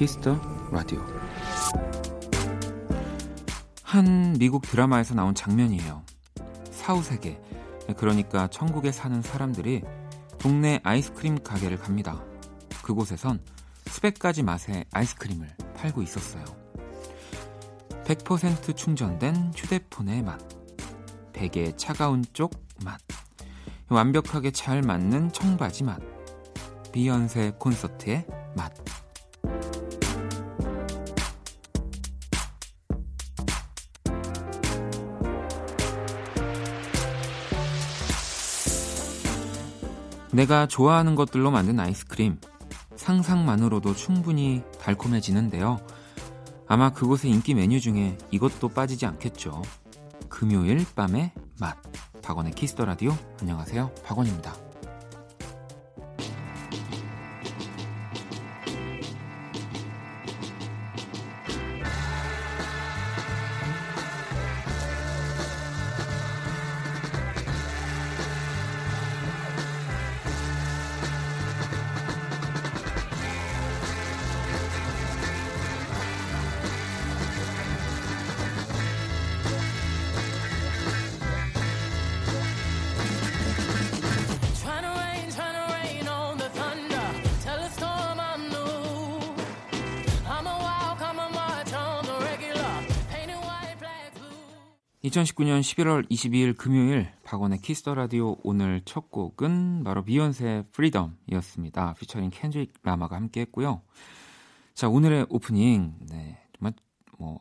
Kiss the Radio 한 미국 드라마에서 나온 장면이에요. 사후세계 그러니까 천국에 사는 사람들이 동네 아이스크림 가게를 갑니다. 그곳에선 수백 가지 맛의 아이스크림을 팔고 있었어요. 100% 충전된 휴대폰의 맛, 베개의 차가운 쪽 맛, 완벽하게 잘 맞는 청바지 맛, 비욘세 콘서트의 맛. 내가 좋아하는 것들로 만든 아이스크림. 상상만으로도 충분히 달콤해지는데요. 아마 그곳의 인기 메뉴 중에 이것도 빠지지 않겠죠. 금요일 밤의 맛. 박원의 키스터 라디오. 안녕하세요. 박원입니다. 2019년 11월 22일 금요일 박원의 Kiss the Radio 오늘 첫 곡은 바로 비욘세 Freedom이었습니다. featuring 켄드릭 라마가 함께 했고요. 자, 오늘의 오프닝 네. 정말 뭐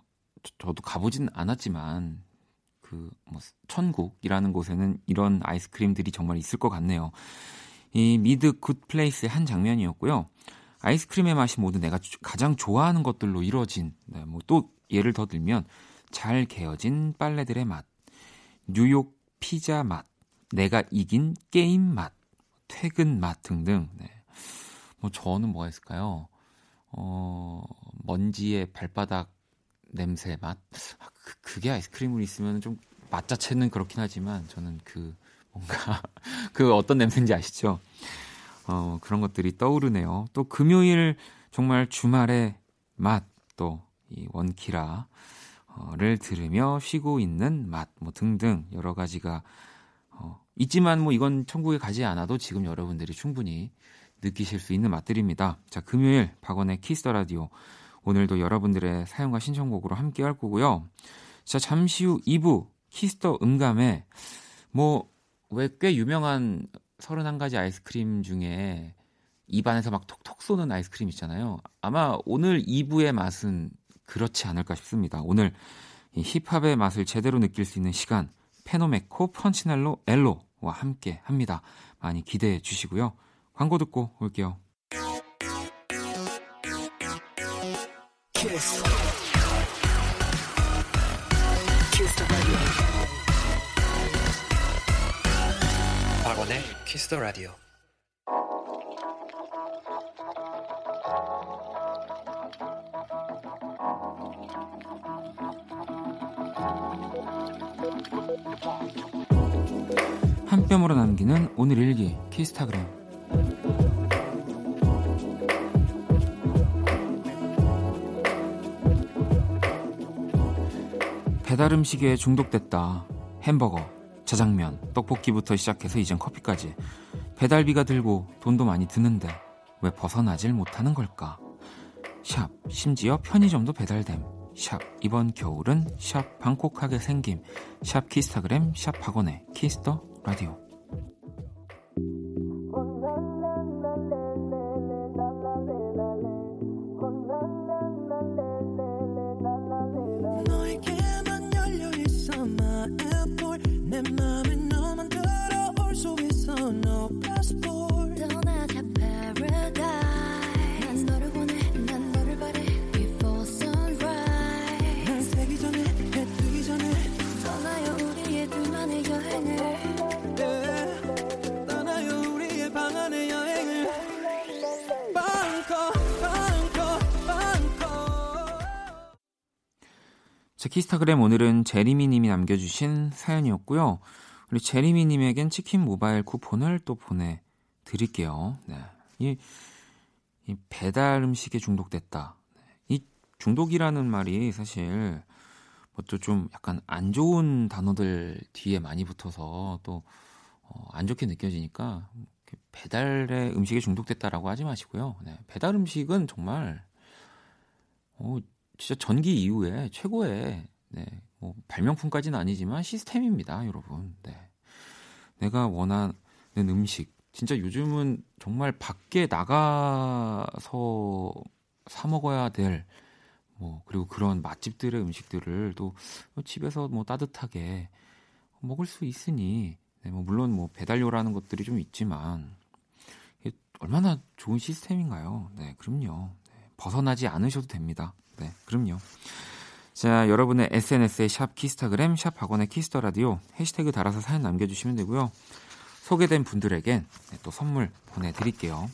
저도 가보진 않았지만 그뭐 천국이라는 곳에는 이런 아이스크림들이 정말 있을 것 같네요. 이 미드 Good Place의 한 장면이었고요. 아이스크림의 맛이 모두 내가 가장 좋아하는 것들로 이루어진 네, 뭐 또 예를 더 들면 잘 개어진 빨래들의 맛, 뉴욕 피자 맛, 내가 이긴 게임 맛, 퇴근 맛 등등. 네. 뭐 저는 뭐가 있을까요? 어, 먼지의 발바닥 냄새 맛. 아, 그, 그게 아이스크림으로 있으면 좀 맛 자체는 그렇긴 하지만 저는 그 뭔가 그 어떤 냄새인지 아시죠? 어, 그런 것들이 떠오르네요. 또 금요일 정말 주말의 맛 또 이 원키라 를 들으며 쉬고 있는 맛, 뭐 등등 여러 가지가 어, 있지만 뭐 이건 천국에 가지 않아도 지금 여러분들이 충분히 느끼실 수 있는 맛들입니다. 자, 금요일 박원의 Kiss the Radio 오늘도 여러분들의 사연과 신청곡으로 함께 할 거고요. 자, 잠시 후 2부 Kiss the 음감회 뭐 왜 꽤 유명한 31가지 아이스크림 중에 입안에서 막 톡톡 쏘는 아이스크림 있잖아요. 아마 오늘 2부의 맛은 그렇지 않을까 싶습니다. 오늘 이 힙합의 맛을 제대로 느낄 수 있는 시간 페노메코 펀치넬로 엘로와 함께 합니다. 많이 기대해 주시고요. 광고 듣고 올게요. 키스. 키스 박원의 키스 더 라디오. 한 뼘으로 남기는 오늘 일기 키스타그램 배달 음식에 중독됐다. 햄버거, 자장면, 떡볶이부터 시작해서 이젠 커피까지. 배달비가 들고 돈도 많이 드는데 왜 벗어나질 못하는 걸까? 샵, 심지어 편의점도 배달됨. 샵 이번 겨울은 샵 방콕하게 생김 샵 키스타그램 샵 박원의 Kiss the Radio 키스타그램 오늘은 제리미 님이 남겨주신 사연이었고요. 우리 제리미님에겐 치킨 모바일 쿠폰을 또 보내드릴게요. 네. 이, 이 배달 음식에 중독됐다. 이 중독이라는 말이 사실 뭐또 좀 약간 안 좋은 단어들 뒤에 많이 붙어서 또안 어, 좋게 느껴지니까 배달의 음식에 중독됐다라고 하지 마시고요. 네. 배달 음식은 정말 어, 진짜 전기 이후에 최고의 네, 뭐 발명품까지는 아니지만 시스템입니다, 여러분. 네. 내가 원하는 음식. 진짜 요즘은 정말 밖에 나가서 사 먹어야 될 뭐 그리고 그런 맛집들의 음식들을 또 집에서 뭐 따뜻하게 먹을 수 있으니 네, 뭐 물론 뭐 배달료라는 것들이 좀 있지만 얼마나 좋은 시스템인가요? 네, 그럼요. 네, 벗어나지 않으셔도 됩니다. 네, 그럼요. 자, 여러분의 SNS에 샵 키스타그램, 샵 박원의 Kiss the Radio 해시태그 달아서 사연 남겨주시면 되고요. 소개된 분들에겐 네, 또 선물 보내드릴게요.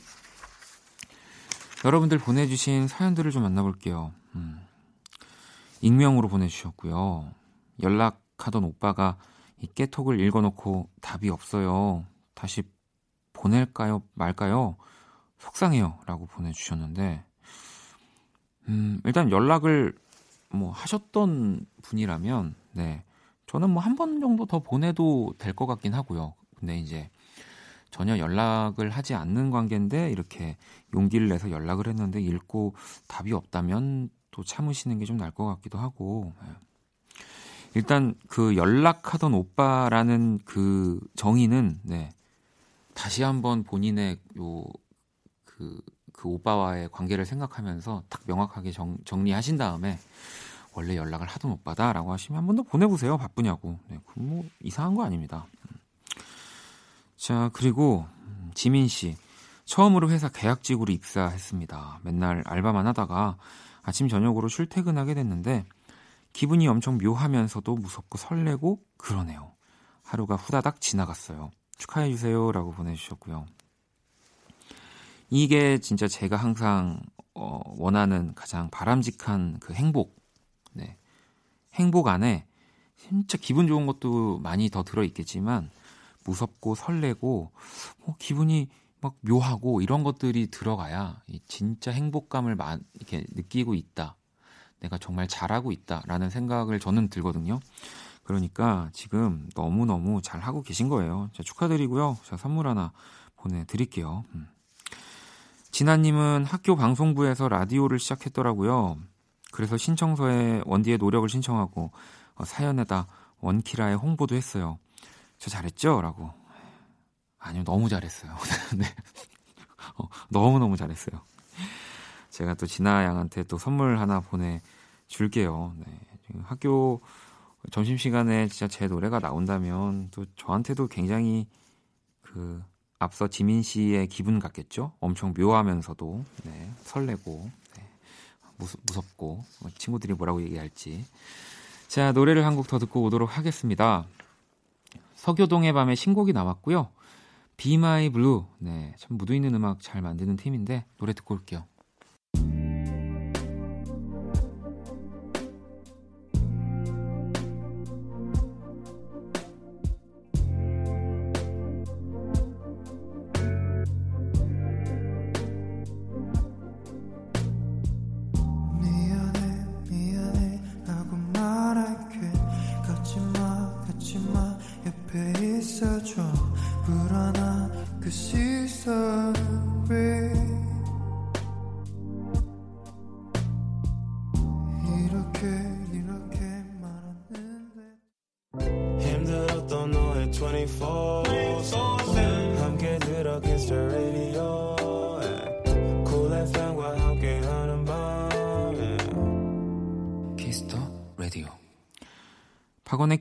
여러분들 보내주신 사연들을 좀 만나볼게요. 음, 익명으로 보내주셨고요. 연락하던 오빠가 이 깨톡을 읽어놓고 답이 없어요. 다시 보낼까요? 말까요? 속상해요. 라고 보내주셨는데, 음, 일단 연락을 뭐 하셨던 분이라면 네 저는 뭐 한 번 정도 더 보내도 될 것 같긴 하고요. 근데 이제 전혀 연락을 하지 않는 관계인데 이렇게 용기를 내서 연락을 했는데 읽고 답이 없다면 또 참으시는 게 좀 나을 것 같기도 하고 네. 일단 그 연락하던 오빠라는 그 정의는 네 다시 한번 본인의 요 그 그 오빠와의 관계를 생각하면서 딱 명확하게 정, 정리하신 다음에 원래 연락을 하던 오빠다라고 하시면 한 번 더 보내보세요. 바쁘냐고. 네, 그뭐 이상한 거 아닙니다. 자 그리고 음, 지민 씨 처음으로 회사 계약직으로 입사했습니다. 맨날 알바만 하다가 아침 저녁으로 출퇴근하게 됐는데 기분이 엄청 묘하면서도 무섭고 설레고 그러네요. 하루가 후다닥 지나갔어요. 축하해 주세요라고 보내주셨고요. 이게 진짜 제가 항상 어, 원하는 가장 바람직한 그 행복. 네. 행복 안에 진짜 기분 좋은 것도 많이 더 들어 있겠지만 무섭고 설레고 뭐 기분이 막 묘하고 이런 것들이 들어가야 진짜 행복감을 마, 이렇게 느끼고 있다. 내가 정말 잘하고 있다라는 생각을 저는 들거든요. 그러니까 지금 너무너무 잘 하고 계신 거예요. 자, 축하드리고요. 자, 선물 하나 보내드릴게요. 음. 진아님은 학교 방송부에서 라디오를 시작했더라고요. 그래서 신청서에 원디의 노력을 신청하고 어, 사연에다 원키라의 홍보도 했어요. 저 잘했죠? 라고. 아니요, 너무 잘했어요. 네. 어, 너무너무 잘했어요. 제가 또 진아 양한테 또 선물 하나 보내줄게요. 네. 학교 점심시간에 진짜 제 노래가 나온다면 또 저한테도 굉장히 그 앞서 지민 씨의 기분 같겠죠? 엄청 묘하면서도 네, 설레고 네, 무섭, 무섭고 뭐 친구들이 뭐라고 얘기할지 자 노래를 한 곡 더 듣고 오도록 하겠습니다. 서교동의 밤에 신곡이 나왔고요. My Blue 네, 참 무드 있는 음악 잘 만드는 팀인데 노래 듣고 올게요.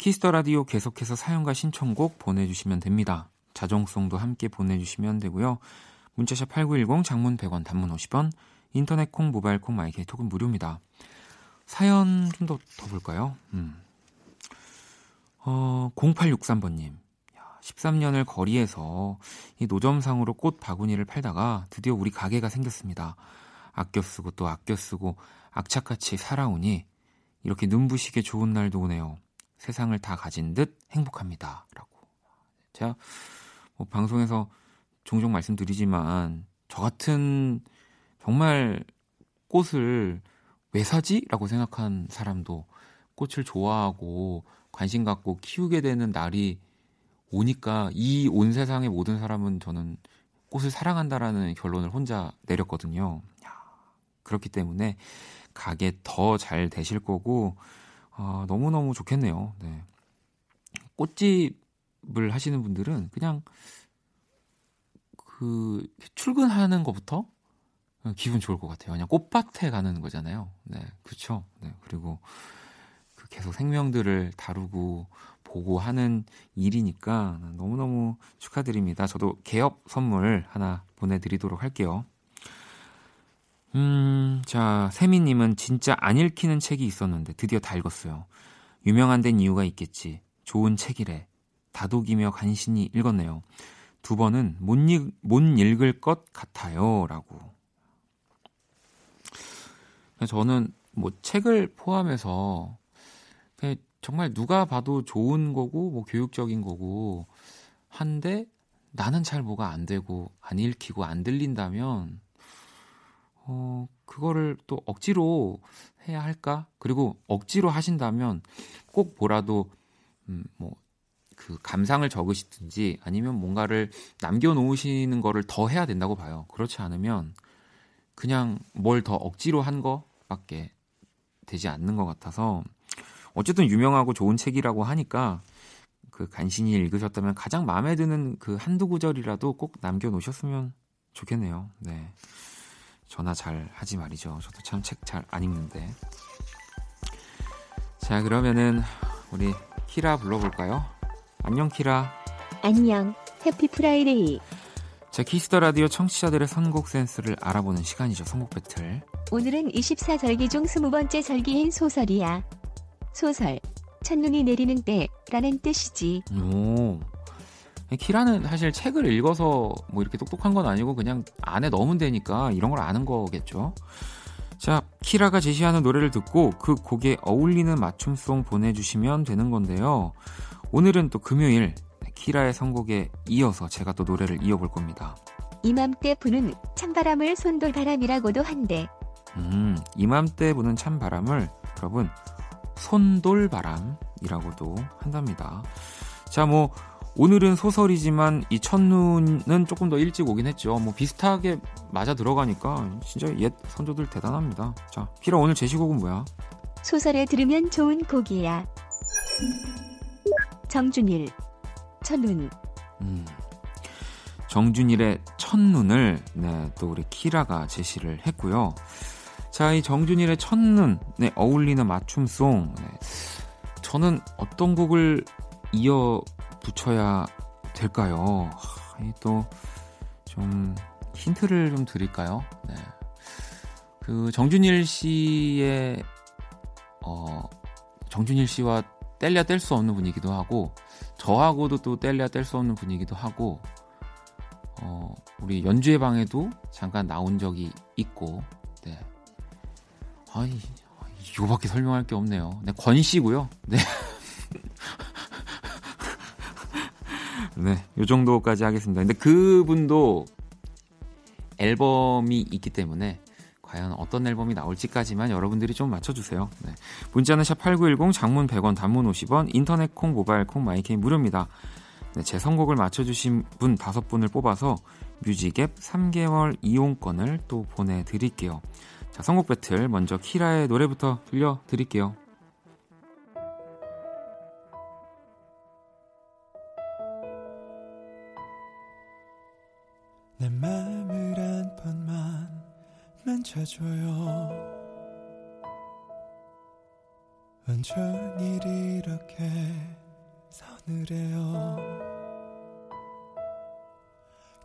Kiss the Radio 계속해서 사연과 신청곡 보내주시면 됩니다. 자정송도 함께 보내주시면 되고요. 문자샵 8910 장문 100원 단문 50원 인터넷 콩 모바일 콩 마이케이 톡은 무료입니다. 사연 좀 더 더 볼까요? 음. 어, 0863번님. 13년을 거리에서 이 노점상으로 꽃 바구니를 팔다가 드디어 우리 가게가 생겼습니다. 아껴 쓰고 또 아껴 쓰고 악착같이 살아오니 이렇게 눈부시게 좋은 날도 오네요. 세상을 다 가진 듯 행복합니다. 라고. 제가 뭐 방송에서 종종 말씀드리지만 저 같은 정말 꽃을 왜 사지? 라고 생각한 사람도 꽃을 좋아하고 관심 갖고 키우게 되는 날이 오니까 이 온 세상의 모든 사람은 저는 꽃을 사랑한다라는 결론을 혼자 내렸거든요. 그렇기 때문에 가게 더 잘 되실 거고 아, 너무너무 좋겠네요. 네. 꽃집을 하시는 분들은 그냥 그 출근하는 것부터 기분 좋을 것 같아요. 그냥 꽃밭에 가는 거잖아요. 네, 그렇죠. 네, 그리고 그 계속 생명들을 다루고 보고 하는 일이니까 너무너무 축하드립니다. 저도 개업 선물 하나 보내드리도록 할게요. 음, 자, 세미님은 진짜 안 읽히는 책이 있었는데 드디어 다 읽었어요. 유명한 데는 이유가 있겠지. 좋은 책이래. 다독이며 간신히 읽었네요. 두 번은 못, 읽, 못 읽을 것 같아요. 라고. 저는 뭐 책을 포함해서 정말 누가 봐도 좋은 거고 뭐 교육적인 거고 한데 나는 잘 뭐가 안 되고 안 읽히고 안 들린다면 어 그거를 또 억지로 해야 할까? 그리고 억지로 하신다면 꼭 뭐라도 음 뭐 그 감상을 적으시든지 아니면 뭔가를 남겨 놓으시는 거를 더 해야 된다고 봐요. 그렇지 않으면 그냥 뭘 더 억지로 한 거밖에 되지 않는 것 같아서 어쨌든 유명하고 좋은 책이라고 하니까 그 간신히 읽으셨다면 가장 마음에 드는 그 한두 구절이라도 꼭 남겨 놓으셨으면 좋겠네요. 네. 전화 잘 하지 말이죠. 저도 참 책 잘 안 읽는데. 자, 그러면은 우리 키라 불러볼까요? 안녕 키라. 안녕. Happy Friday. 자, Kiss the Radio 청취자들의 선곡 센스를 알아보는 시간이죠. 선곡 배틀. 오늘은 24절기 중 20번째 절기인 소설이야. 소설. 첫눈이 내리는 때라는 뜻이지. 오. 키라는 사실 책을 읽어서 뭐 이렇게 똑똑한 건 아니고 그냥 안에 넣으면 되니까 이런 걸 아는 거겠죠. 자, 키라가 제시하는 노래를 듣고 그 곡에 어울리는 맞춤송 보내주시면 되는 건데요. 오늘은 또 금요일 키라의 선곡에 이어서 제가 또 노래를 이어볼 겁니다. 이맘때 부는 찬바람을 손돌바람이라고도 한대. 음, 이맘때 부는 찬바람을 여러분 손돌바람이라고도 한답니다. 자, 뭐 오늘은 소설이지만 이 첫눈은 조금 더 일찍 오긴 했죠. 뭐 비슷하게 맞아 들어가니까 진짜 옛 선조들 대단합니다. 자, 키라 오늘 제시곡은 뭐야? 소설에 들으면 좋은 곡이야. 정준일 첫눈 음, 정준일의 첫눈을 네, 또 우리 키라가 제시를 했고요. 자, 이 정준일의 첫눈에 네, 어울리는 맞춤송. 네. 저는 어떤 곡을 이어 붙여야 될까요? 또 좀 힌트를 좀 드릴까요? 네. 그 정준일 씨의 어 정준일 씨와 뗄려 뗄수 없는 분이기도 하고 저하고도 또 뗄려 뗄수 없는 분이기도 하고 어, 우리 연주회 방에도 잠깐 나온 적이 있고 네. 아니 이거밖에 설명할 게 없네요. 네, 권 씨고요. 네. 네, 요 정도까지 하겠습니다. 근데 그분도 앨범이 있기 때문에 과연 어떤 앨범이 나올지까지만 여러분들이 좀 맞춰주세요. 네. 문자는 샵8910 장문 100원 단문 50원 인터넷 콩 모바일 콩 마이케이 무료입니다. 네, 제 선곡을 맞춰주신 분 다섯 분을 뽑아서 뮤직앱 3개월 이용권을 또 보내드릴게요. 자, 선곡 배틀 먼저 키라의 노래부터 들려드릴게요. 내 맘을 한 번만 만져줘요. 온종일 이렇게 서늘해요.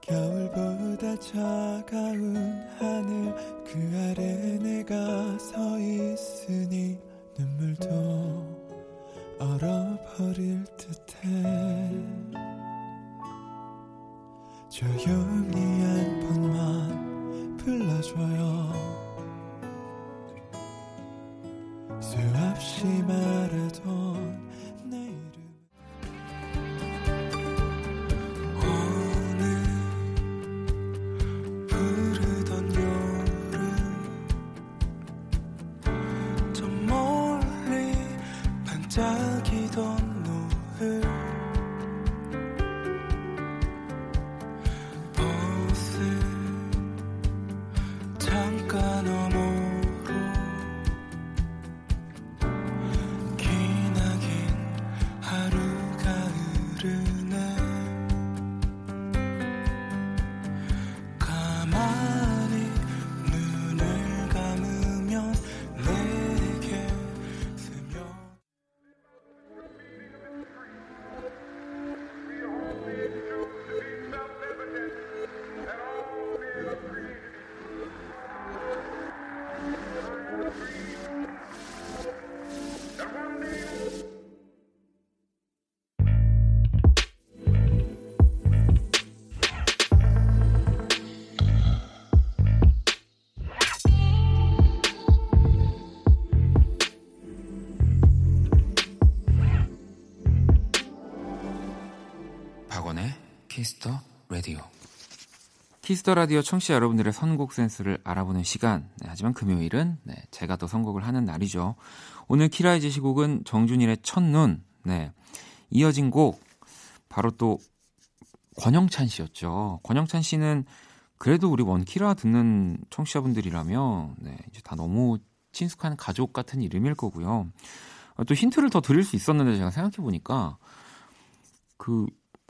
겨울보다 차가운 하늘 그 아래 내가 서 있으니 눈물도 얼어버릴 듯해 조용히 한 번만 불러줘요. 수없이 말하던 Kiss the Radio 청취자 여러분들의 선곡 센스를 알아보는 시간. 네, 하지만 금요일은 네, 제가 더 선곡을 하는 날이죠. 오늘 키라의 제시곡은 정준일의 첫눈. 네. 이어진 곡 바로 또 권영찬 씨였죠. 권영찬 씨는 그래도 우리 원키라 듣는 청취자분들이라면 네, 이제 다 너무 친숙한 가족 같은 이름일 거고요. 또 힌트를 더 드릴 수 있었는데 제가 생각해 보니까 그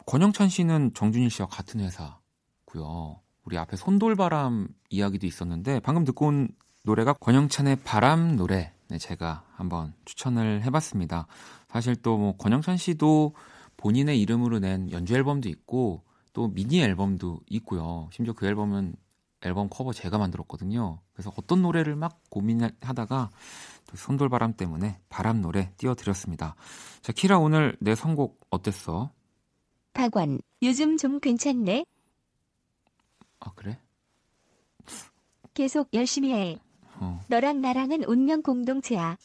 권영찬 씨는 정준일 씨와 같은 회사고요. 우리 앞에 손돌바람 이야기도 있었는데 방금 듣고 온 노래가 권영찬의 바람 노래. 네, 제가 한번 추천을 해봤습니다. 사실 또 뭐 권영찬 씨도 본인의 이름으로 낸 연주 앨범도 있고 또 미니 앨범도 있고요. 심지어 그 앨범은 앨범 커버 제가 만들었거든요. 그래서 어떤 노래를 막 고민하다가 또 손돌바람 때문에 바람 노래 띄워드렸습니다. 자, 키라 오늘 내 선곡 어땠어? 박원, 요즘 좀 괜찮네? 아, 그래? 계속 열심히 해. 어. 너랑 나랑은 운명 공동체야.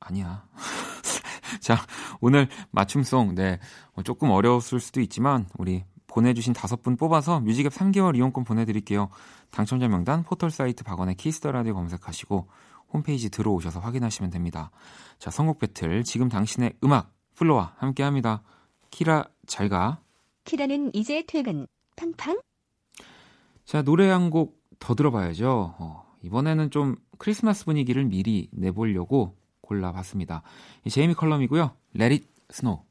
아니야. 자, 오늘 맞춤송, 네. 어, 조금 어려웠을 수도 있지만, 우리 보내주신 다섯 분 뽑아서 뮤직앱 3개월 이용권 보내드릴게요. 당첨자 명단 포털 사이트 박원의 Kiss the Radio 검색하시고 홈페이지 들어오셔서 확인하시면 됩니다. 자, 선곡 배틀. 지금 당신의 음악, 플로와 함께 합니다. 키라 잘 가. 키라는 이제 퇴근. 팡팡. 자, 노래 한 곡 더 들어봐야죠. 어, 이번에는 좀 크리스마스 분위기를 미리 내보려고 골라봤습니다. 제이미 컬럼이고요. Let it snow.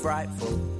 frightful,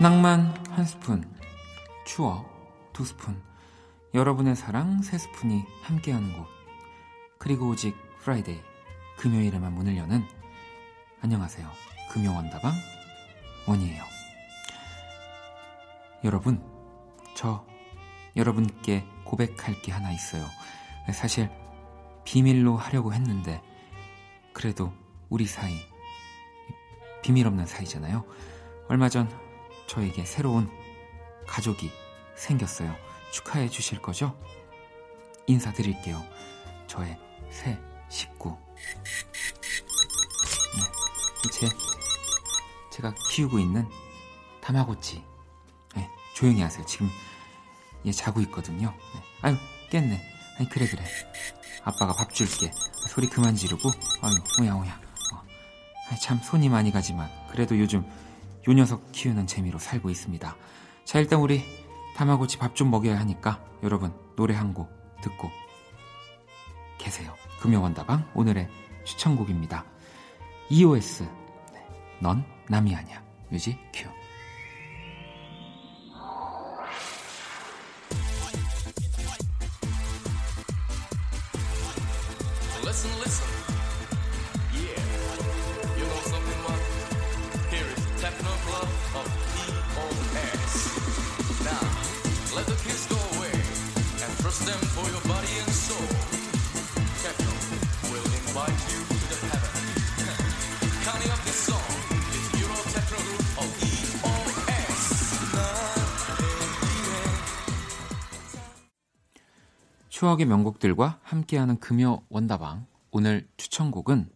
낭만 한 스푼, 추억 두 스푼, 여러분의 사랑 세 스푼이 함께하는 곳. 그리고 오직 Friday, 금요일에만 문을 여는 안녕하세요. 금요 원다방 원이에요. 여러분, 저 여러분께 고백할 게 하나 있어요. 사실 비밀로 하려고 했는데 그래도 우리 사이 비밀 없는 사이잖아요. 얼마 전 저에게 새로운 가족이 생겼어요. 축하해 주실 거죠? 인사드릴게요. 저의 새 식구. 네, 제, 제가 키우고 있는 다마고치. 네, 조용히 하세요. 지금 얘 자고 있거든요. 네. 아유, 깼네. 아니, 그래, 그래. 아빠가 밥 줄게. 소리 그만 지르고, 아유, 오야, 오야. 어. 참, 손이 많이 가지만, 그래도 요즘 요 녀석 키우는 재미로 살고 있습니다. 자, 일단 우리 타마고치 밥 좀 먹여야 하니까 여러분 노래 한 곡 듣고 계세요. 금요원다방 오늘의 추천곡입니다. EOS 네, 넌 남이 아니야 뮤직큐어. 추억의 명곡들과 함께하는 금요 원다방. 오늘 추천곡은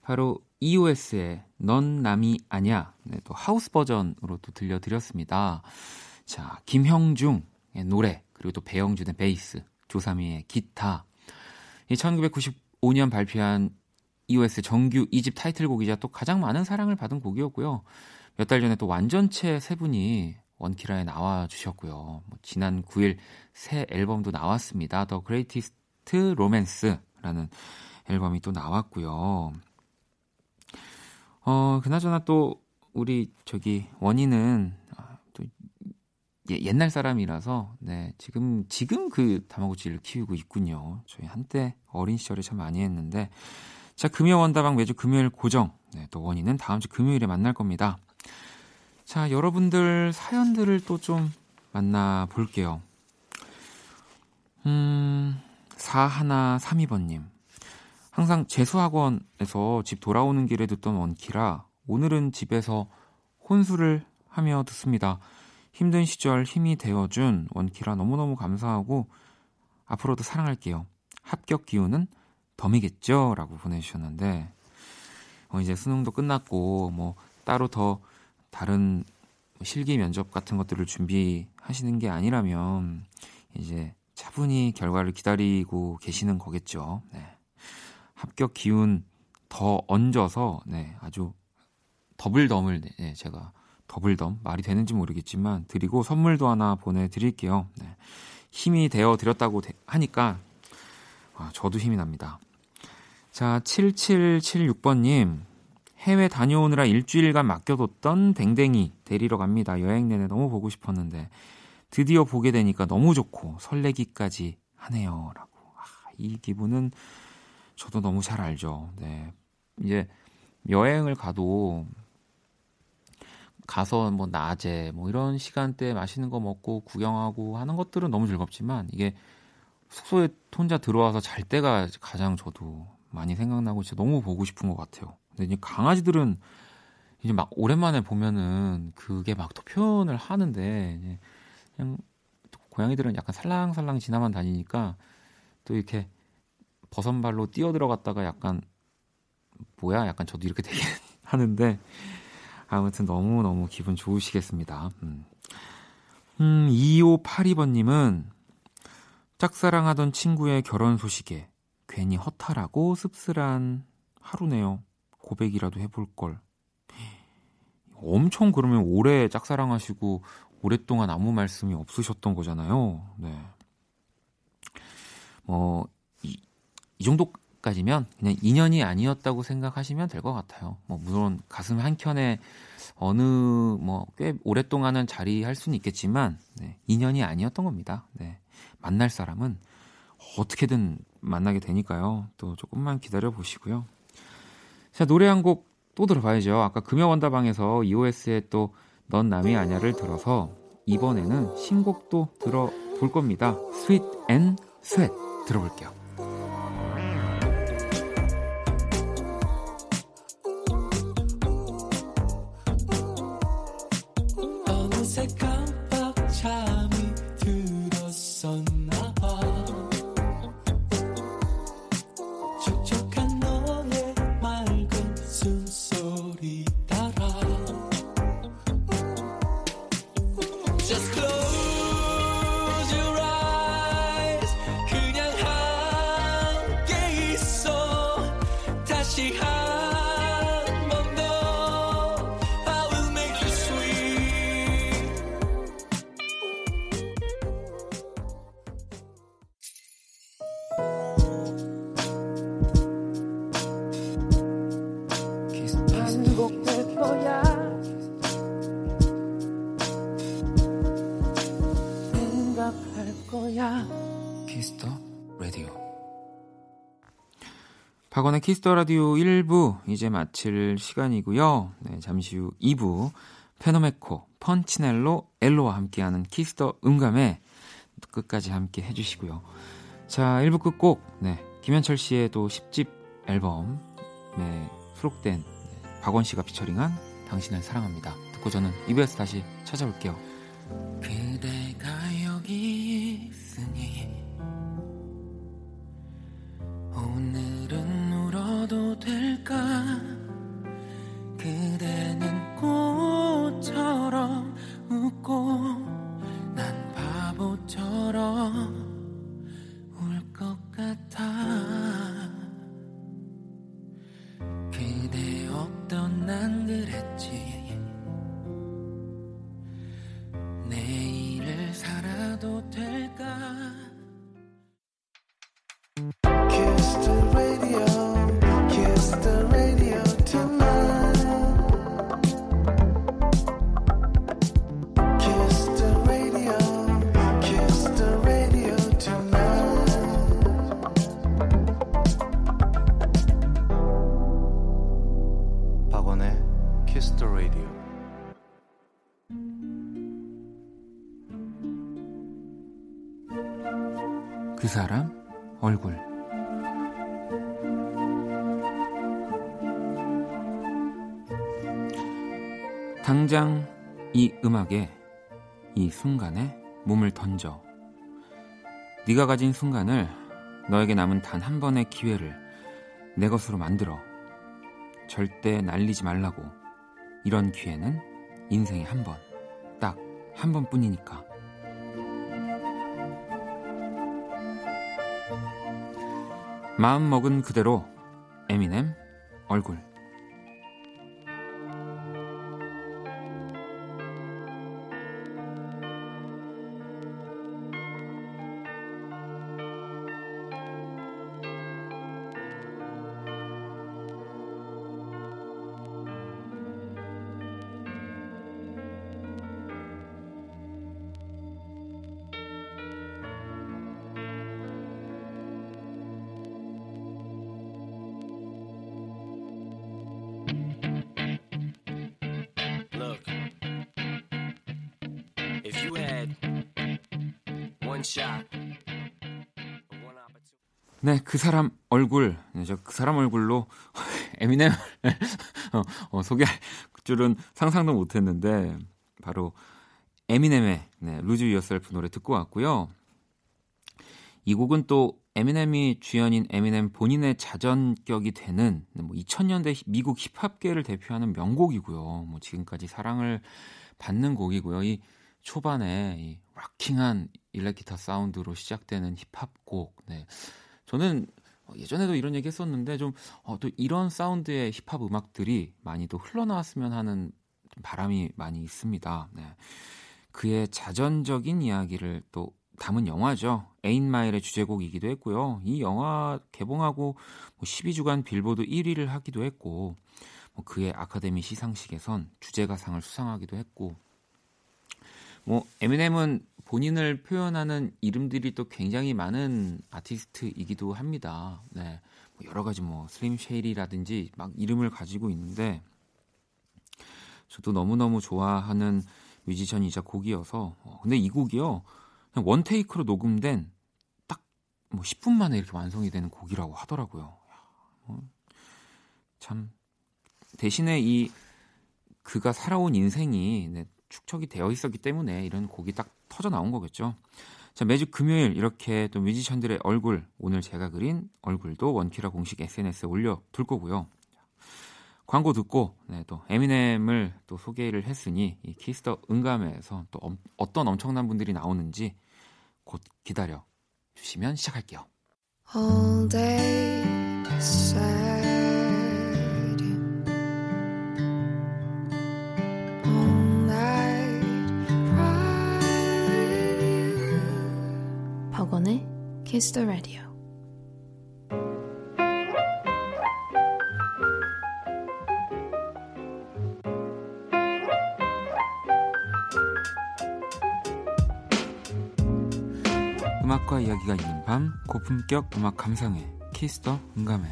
바로 EOS의 넌 남이 아냐. 네, 또 하우스 버전으로 또 들려드렸습니다. 자, 김형중의 노래, 그리고 또 배영준의 베이스, 조삼이의 기타. 이 1995년 발표한 EOS 정규 2집 타이틀곡이자 또 가장 많은 사랑을 받은 곡이었고요. 몇 달 전에 또 완전체 세 분이 원키라에 나와 주셨고요. 뭐 지난 9일 새 앨범도 나왔습니다. The Greatest Romance라는 앨범이 또 나왔고요. 어, 그나저나 또 우리 저기 원희는 아, 또 옛날 사람이라서 네, 지금 지금 그 다마고치를 키우고 있군요. 저희 한때 어린 시절에 참 많이 했는데 자, 금요 원다방 매주 금요일 고정. 네, 또 원희는 다음 주 금요일에 만날 겁니다. 자, 여러분들 사연들을 또 좀 만나 볼게요. 음, 4132번님. 항상 재수학원에서 집 돌아오는 길에 듣던 원키라 오늘은 집에서 혼술을 하며 듣습니다. 힘든 시절 힘이 되어준 원키라 너무너무 감사하고 앞으로도 사랑할게요. 합격 기운은 덤이겠죠? 라고 보내주셨는데 어, 이제 수능도 끝났고 뭐 따로 더 다른 실기 면접 같은 것들을 준비하시는 게 아니라면 이제 차분히 결과를 기다리고 계시는 거겠죠. 네. 합격 기운 더 얹어서 네, 아주 더블덤을 네, 제가 더블덤 말이 되는지 모르겠지만 드리고 선물도 하나 보내드릴게요. 네. 힘이 되어 드렸다고 하니까 아, 저도 힘이 납니다. 자, 7776번님. 해외 다녀오느라 일주일간 맡겨뒀던 댕댕이 데리러 갑니다. 여행 내내 너무 보고 싶었는데 드디어 보게 되니까 너무 좋고 설레기까지 하네요. 라고. 아, 이 기분은 저도 너무 잘 알죠. 네. 이제 여행을 가도 가서 뭐 낮에 뭐 이런 시간대에 맛있는 거 먹고 구경하고 하는 것들은 너무 즐겁지만 이게 숙소에 혼자 들어와서 잘 때가 가장 저도 많이 생각나고 진짜 너무 보고 싶은 것 같아요. 근데 이제 강아지들은 이제 막 오랜만에 보면은 그게 막또 표현을 하는데 그냥 고양이들은 약간 살랑살랑 지나만 다니니까 또 이렇게 버선발로 뛰어 들어갔다가 약간 뭐야 약간 저도 이렇게 되게 하는데 아무튼 너무너무 기분 좋으시겠습니다. 음. 음, 2582번님은 짝사랑하던 친구의 결혼 소식에 괜히 허탈하고 씁쓸한 하루네요. 고백이라도 해볼 걸. 엄청 그러면 오래 짝사랑하시고 오랫동안 아무 말씀이 없으셨던 거잖아요. 네. 뭐, 이, 이 정도까지면 그냥 인연이 아니었다고 생각하시면 될 것 같아요. 뭐, 물론 가슴 한켠에 어느, 뭐, 꽤 오랫동안은 자리할 수는 있겠지만, 네, 인연이 아니었던 겁니다. 네. 만날 사람은 어떻게든 만나게 되니까요. 또 조금만 기다려 보시고요. 자, 노래 한 곡 또 들어봐야죠. 아까 금요원다방에서 EOS의 또 넌 남이 아냐를 들어서 이번에는 신곡도 들어볼 겁니다. Sweet and Sweat 들어볼게요. 박원의 키스 더 라디오 1부 이제 마칠 시간이고요. 네, 잠시 후 2부 페노메코, 펀치넬로, 엘로와 함께하는 키스 더 음감회 끝까지 함께 해주시고요. 자, 1부 끝곡 네, 김현철 씨의 또 10집 앨범에 수록된 네, 박원 씨가 featuring한 당신을 사랑합니다. 듣고 저는 2부에서 다시 찾아올게요. 그대는 꽃처럼 웃고 음악에 이 순간에 몸을 던져. 네가 가진 순간을 너에게 남은 단 한 번의 기회를 내 것으로 만들어. 절대 날리지 말라고. 이런 기회는 인생에 한 번, 딱 한 번뿐이니까. 마음 먹은 그대로 에미넴 얼굴 그 사람 얼굴, 네, 저그 사람 얼굴로 에미넴 어, 어, 소개할 줄은 상상도 못했는데 바로 에미넴의 네, 루즈 유어셀프 노래 듣고 왔고요. 이 곡은 또 에미넴이 주연인 에미넴 본인의 자전격이 되는 네, 뭐 2000년대 미국 힙합계를 대표하는 명곡이고요. 뭐 지금까지 사랑을 받는 곡이고요. 이 초반에 이 락킹한 일렉 기타 사운드로 시작되는 힙합곡. 네. 저는 예전에도 이런 얘기 했었는데 좀 어, 또 이런 사운드의 힙합 음악들이 많이 또 흘러나왔으면 하는 바람이 많이 있습니다. 네. 그의 자전적인 이야기를 또 담은 영화죠. 에인마일의 주제곡이기도 했고요. 이 영화 개봉하고 뭐 12주간 빌보드 1위를 하기도 했고 뭐 그의 아카데미 시상식에선 주제가상을 수상하기도 했고 뭐 에미넴은 본인을 표현하는 이름들이 또 굉장히 많은 아티스트이기도 합니다. 네. 뭐 여러 가지 뭐 슬림 쉐일이라든지 막 이름을 가지고 있는데 저도 너무너무 좋아하는 뮤지션이자 곡이어서 어, 근데 이 곡이요. 그냥 원 테이크로 녹음된 딱 뭐 10분 만에 이렇게 완성이 되는 곡이라고 하더라고요. 야, 뭐, 참 대신에 이 그가 살아온 인생이 네, 축적이 되어 있었기 때문에 이런 곡이 딱 터져 나온 거겠죠. 자, 매주 금요일 이렇게 또 뮤지션들의 얼굴, 오늘 제가 그린 얼굴도 원키라 공식 SNS에 올려 둘 거고요. 광고 듣고 네, 또 에미넴을 또 소개를 했으니 이 키스 더 음감회에서 또 엄, 어떤 엄청난 분들이 나오는지 곧 기다려 주시면 시작할게요. all day The Radio. 음악과 이야기가 있는 밤 고품격 음악 감상회 키스터 응감회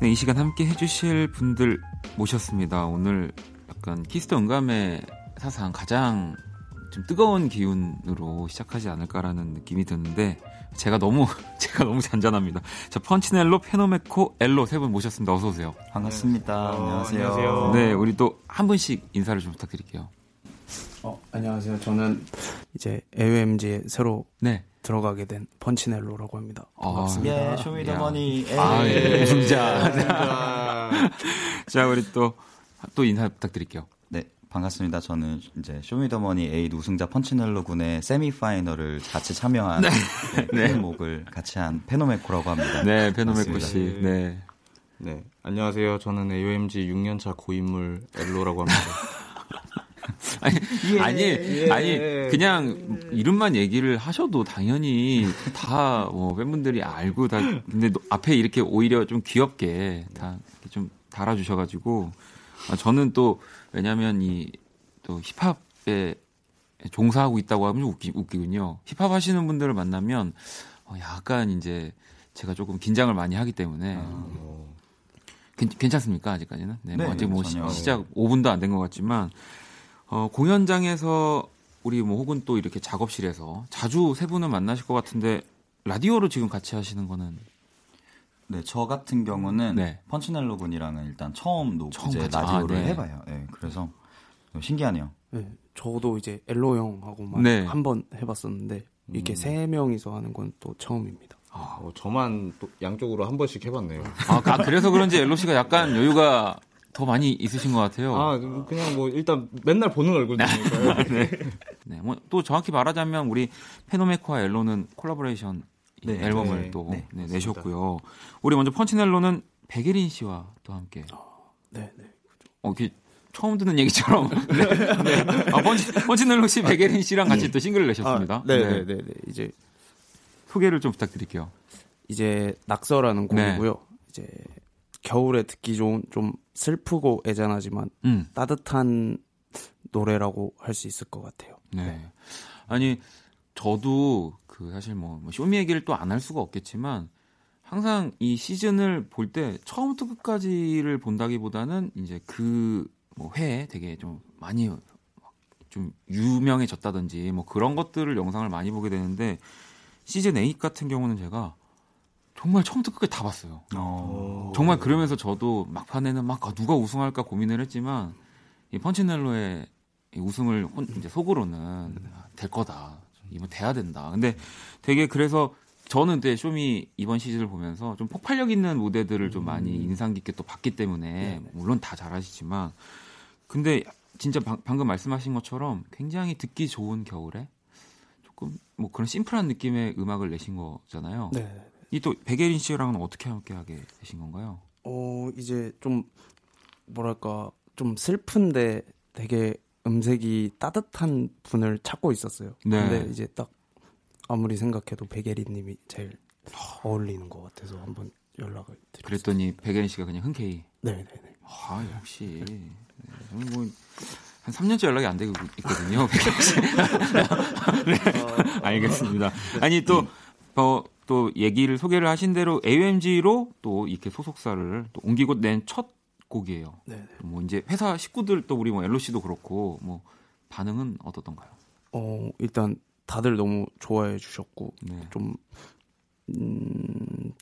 네, 이 시간 함께 해주실 분들 모셨습니다. 오늘 약간 키스 더 음감회 사상 가장 좀 뜨거운 기운으로 시작하지 않을까라는 느낌이 드는데 제가 너무 제가 너무 잔잔합니다. 자 펀치넬로 페노메코 엘로 세 분 모셨습니다. 어서 오세요. 반갑습니다. 어, 안녕하세요. 안녕하세요. 네, 우리 또 한 분씩 인사를 좀 부탁드릴게요. 어, 안녕하세요. 저는 이제 AOMG에 새로 네. 들어가게 된 펀치넬로라고 합니다. 아, 반갑습니다. 예, 쇼미더머니. 예. 아, 예. 우승자. 자, 우리 또, 또 인사 부탁드릴게요. 네, 반갑습니다. 저는 이제 쇼미더머니 A 우승자 펀치넬로 군의 세미파이널을 같이 참여한 네. 네. 목을 같이 한 페노메코라고 합니다. 네, 페노메코. 씨. 네. 네, 안녕하세요. 저는 AOMG 6년차 고인물 엘로라고 합니다. 아니, 예, 아니, 예. 아니, 그냥 이름만 얘기를 하셔도 당연히 다, 뭐, 팬분들이 알고 다, 근데 너- 앞에 이렇게 오히려 좀 귀엽게 다 이렇게 좀 달아주셔가지고, 아, 저는 또, 왜냐면 이, 또 힙합에 종사하고 있다고 하면 좀 웃기, 웃기군요. 힙합 하시는 분들을 만나면, 어, 약간 이제 제가 조금 긴장을 많이 하기 때문에, 괜, 괜찮습니까 아직까지는? 네, 뭐 네, 아직 뭐 시- 전혀. 시작 5분도 안 된 것 같지만 어, 공연장에서 우리 뭐 혹은 또 이렇게 작업실에서 자주 세 분은 만나실 것 같은데 라디오로 지금 같이 하시는 거는 네, 저 같은 경우는 네. 펀치넬로 군이랑은 일단 처음 녹 처음 이제 같이- 라디오를 아, 네. 해봐요. 네, 그래서 좀 신기하네요. 네, 저도 이제 엘로 형하고만 네. 한번 해봤었는데 이렇게 세 명이서 하는 건 또 처음입니다. 어, 저만 또 양쪽으로 한 번씩 해봤네요. 아, 아, 그래서 그런지 엘로 씨가 약간 여유가 더 많이 있으신 것 같아요. 아, 그냥 뭐 일단 맨날 보는 얼굴이니까요. 네, 뭐또 정확히 말하자면 우리 페노메코와 엘로는 콜라보레이션 네, 앨범을 네, 또 네, 네, 내셨고요. 우리 먼저 펀치넬로는 백예린 씨와 또 함께 네, 네. 어, 처음 듣는 얘기처럼. 네. 네. 아, 펀치, 펀치넬로 씨, 백예린 씨랑 같이 또 싱글을 내셨습니다. 네, 네, 네, 네. 이제 소개를 좀 부탁드릴게요. 이제 낙서라는 네. 곡이고요. 이제 겨울에 듣기 좋은 좀 슬프고 애잔하지만 음. 따뜻한 노래라고 할 수 있을 것 같아요. 네. 아니, 저도 그 사실 뭐, 뭐 쇼미 얘기를 또 안 할 수가 없겠지만 항상 이 시즌을 볼 때 처음부터 끝까지를 본다기보다는 이제 그 뭐 회에 되게 좀 많이 좀 유명해졌다든지 뭐 그런 것들을 영상을 많이 보게 되는데 시즌 8 같은 경우는 제가 정말 처음부터 끝까지 다 봤어요. 어, 정말 그러면서 저도 막판에는 막 아, 누가 우승할까 고민을 했지만 이 펀치넬로의 이 우승을 혼- 이제 속으로는 아, 될 거다. 이번 돼야 된다. 근데 되게 그래서 저는 때 쇼미 이번 시즌을 보면서 좀 폭발력 있는 무대들을 좀 많이 인상 깊게 또 봤기 때문에 물론 다 잘하시지만 근데 진짜 방, 방금 말씀하신 것처럼 굉장히 듣기 좋은 겨울에 조금 뭐 그런 심플한 느낌의 음악을 내신 거잖아요. 네. 이 또 백예린 씨랑은 어떻게 함께 하게 되신 건가요? 어, 이제 좀 뭐랄까 좀 슬픈데 되게 음색이 따뜻한 분을 찾고 있었어요. 네. 근데 이제 딱 아무리 생각해도 백예린 님이 제일 어울리는 것 같아서 한번 연락을 드렸어요. 그랬더니 백예린 씨가 그냥 흔쾌히 네, 네, 네. 아 역시 네, 저는 뭐한 3년째 연락이 안 되고 있거든요. 백예린 씨. 네, 알겠습니다. 아니 또 어, 또 얘기를 소개를 하신 대로 AOMG로 또 이렇게 소속사를 또 옮기고 낸 첫 곡이에요. 네, 네. 뭐 이제 회사 식구들 또 우리 뭐 엘로 씨도 그렇고 뭐 반응은 어떻던가요? 어, 일단 다들 너무 좋아해 주셨고 네. 좀 음,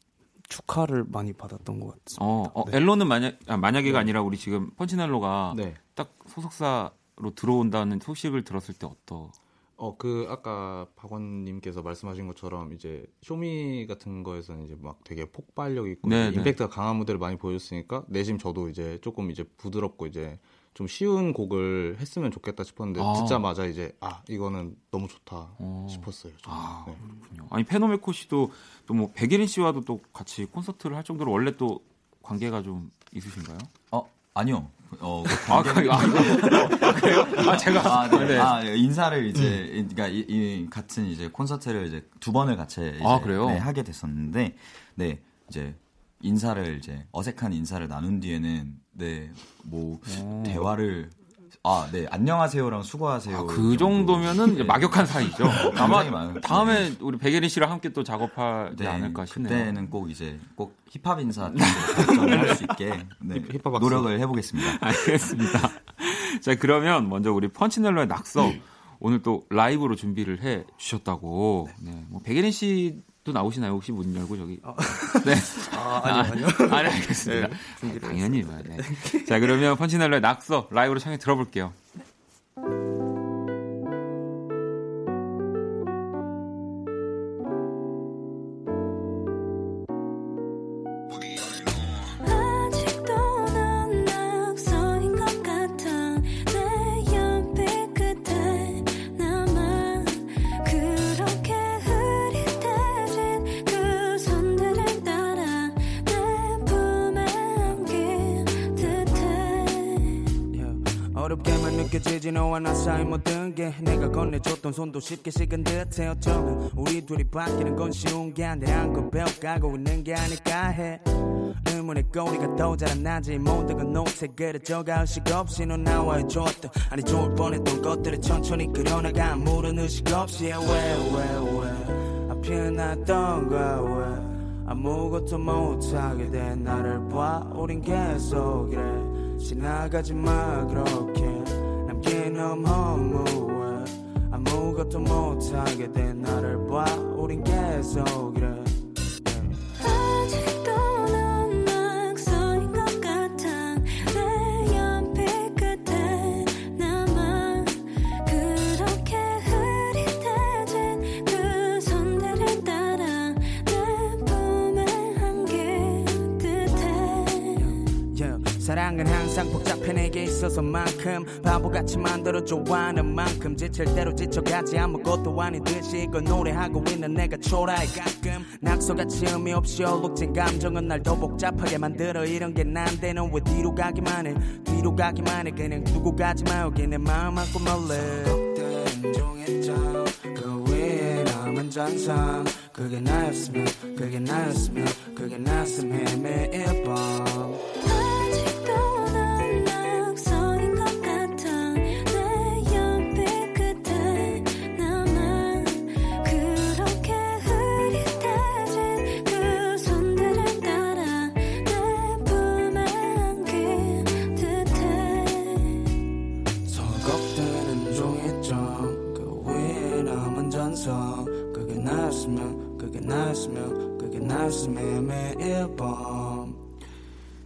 축하를 많이 받았던 것 같습니다. 어, 어 네. 엘로는 만약 아, 만약에가 아니라 우리 지금 펀치넬로가 네. 딱 소속사로 들어온다는 소식을 들었을 때 어떠? 어, 그, 아까 박원님께서 말씀하신 것처럼 이제 쇼미 같은 거에서는 이제 막 되게 폭발력 있고 네, 네. 임팩트가 강한 무대를 많이 보여줬으니까 내심 저도 이제 조금 이제 부드럽고 이제 좀 쉬운 곡을 했으면 좋겠다 싶었는데 아. 듣자마자 이제 아, 이거는 너무 좋다 어. 싶었어요. 저는. 아, 네. 그렇군요. 아니 페노메코 씨도 또 뭐 백예린 씨와도 또 같이 콘서트를 할 정도로 원래 또 관계가 좀 있으신가요? 어, 아니요. 어, 그 아, 그, 아, 아, 그래요? 아, 제가 아, 네. 네. 아, 예, 인사를 이제 그러니까 이, 이 같은 이제 콘서트를 이제 두 번을 같이 이제 아, 그래요? 네, 하게 됐었는데 네 이제 인사를 이제 어색한 인사를 나눈 뒤에는 네 뭐 오. 대화를 아, 네 안녕하세요랑 수고하세요. 아, 그 정도면은 이제 막역한 사이죠. 아마. 다음에 우리 백예린 씨랑 함께 또 작업하지 네, 않을까 싶네요. 그때는 꼭 이제 꼭 힙합 인사 정도 할수 있게 네, 힙합. 노력을 해보겠습니다. 알겠습니다. 자, 그러면 먼저 우리 펀치넬로의 낙서 오늘 또 라이브로 준비를 해 주셨다고. 네. 뭐 백예린 씨 도 나오시나요? 혹시 문 열고 저기. 네. 아, 아니요, 아니요. 아, 네, 알겠습니다. 네, 준비를 당연히. 네. 자, 그러면 펀치넬로의 낙서 라이브로 청해 들어볼게요. 건네줬던 손도 쉽게 식은 듯해 어쩌면 우리 둘이 바뀌는 건 쉬운 게 아니라 그 배워가고 있는 게 아닐까 해. 의문의 꼬리가 더 자라나지. 건 노트에 그려져가 의식 없이 넌 나와의 좋았던 아니 좋을 뻔했던 것들을 천천히 끌어나가 아무런 의식 없이. 왜왜왜 앞이 났던 거왜? 아무것도 못하게 된 나를 봐 우린 계속 이래. 지나가지 마 그렇게. 남긴 너무 허무해 아무것도 못하게 된 나를 봐. 우린 계속 이래 항상 복잡해 내게 있어서만큼 바보같이 만들어 좋아하는 만큼 지칠 대로 지쳐가지 아무것도 아닌 듯이 이걸 노래하고 있는 내가 초라해 가끔 낙서같이 의미 없이 얼룩진 감정은 날 더 복잡하게 만들어 이런 게 난데 넌왜 뒤로 가기만 해? 뒤로 가기만 해. 그냥 두고 가지 마 여기 내 마음 안고 멀래. 속된 종이장 그 위에 남은 잔상. 그게 나였으면 그게 나였으면 그게 나였으면 매일 밤 나였으면 그게 나였으면 매일 밤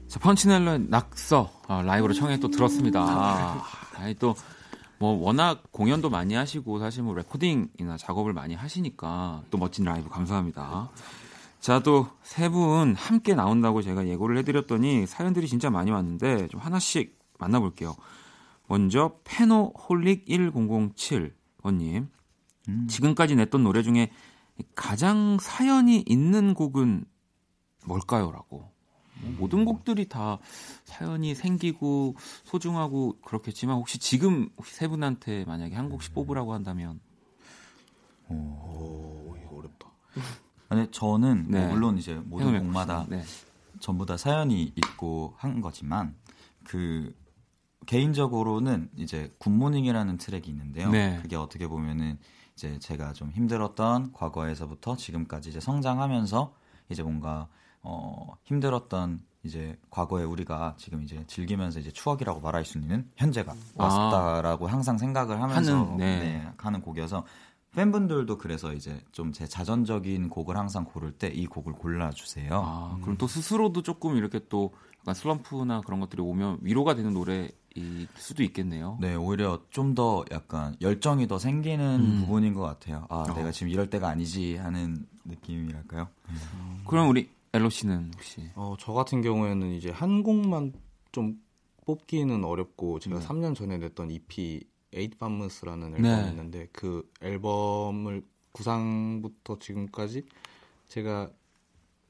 자, 펀치넬로의 낙서 어, 라이브로 청해 또 들었습니다. 아, 아니 또 뭐 워낙 공연도 많이 하시고 사실 뭐 레코딩이나 작업을 많이 하시니까 또 멋진 라이브 감사합니다. 자, 또 세 분 함께 나온다고 제가 예고를 해드렸더니 사연들이 진짜 많이 왔는데 좀 하나씩 만나볼게요. 먼저 페노홀릭 1007번님 지금까지 냈던 노래 중에 가장 사연이 있는 곡은 뭘까요?라고. 뭐 모든 곡들이 다 사연이 생기고 소중하고 그렇겠지만 혹시 지금 세 분한테 만약에 한 곡씩 뽑으라고 한다면 오, 이거 어렵다. 아니 저는 뭐 네. 물론 이제 모든 곡마다 네. 전부 다 사연이 있고 한 거지만 그 개인적으로는 이제 굿모닝이라는 트랙이 있는데요. 네. 그게 어떻게 보면은 이제 제가 좀 힘들었던 과거에서부터 지금까지 이제 성장하면서 이제 뭔가 어 힘들었던 이제 과거에 우리가 지금 이제 즐기면서 이제 추억이라고 말할 수 있는 현재가 아. 왔다라고 항상 생각을 하면서 하는, 네. 네, 가는 곡이어서 팬분들도 그래서 이제 좀 제 자전적인 곡을 항상 고를 때 이 곡을 골라주세요. 아, 그럼 또 스스로도 조금 이렇게 또 약간 슬럼프나 그런 것들이 오면 위로가 되는 노래일 수도 있겠네요. 네, 오히려 좀 더 약간 열정이 더 생기는 음. 부분인 것 같아요. 아, 어. 내가 지금 이럴 때가 아니지 하는 느낌이랄까요? 그럼 우리 엘로 씨는 혹시 어, 저 같은 경우에는 이제 한 곡만 좀 뽑기는 어렵고 제가 네. 3년 전에 냈던 EP 에이트 밤무스라는 네. 앨범이 있는데 그 앨범을 구상부터 지금까지 제가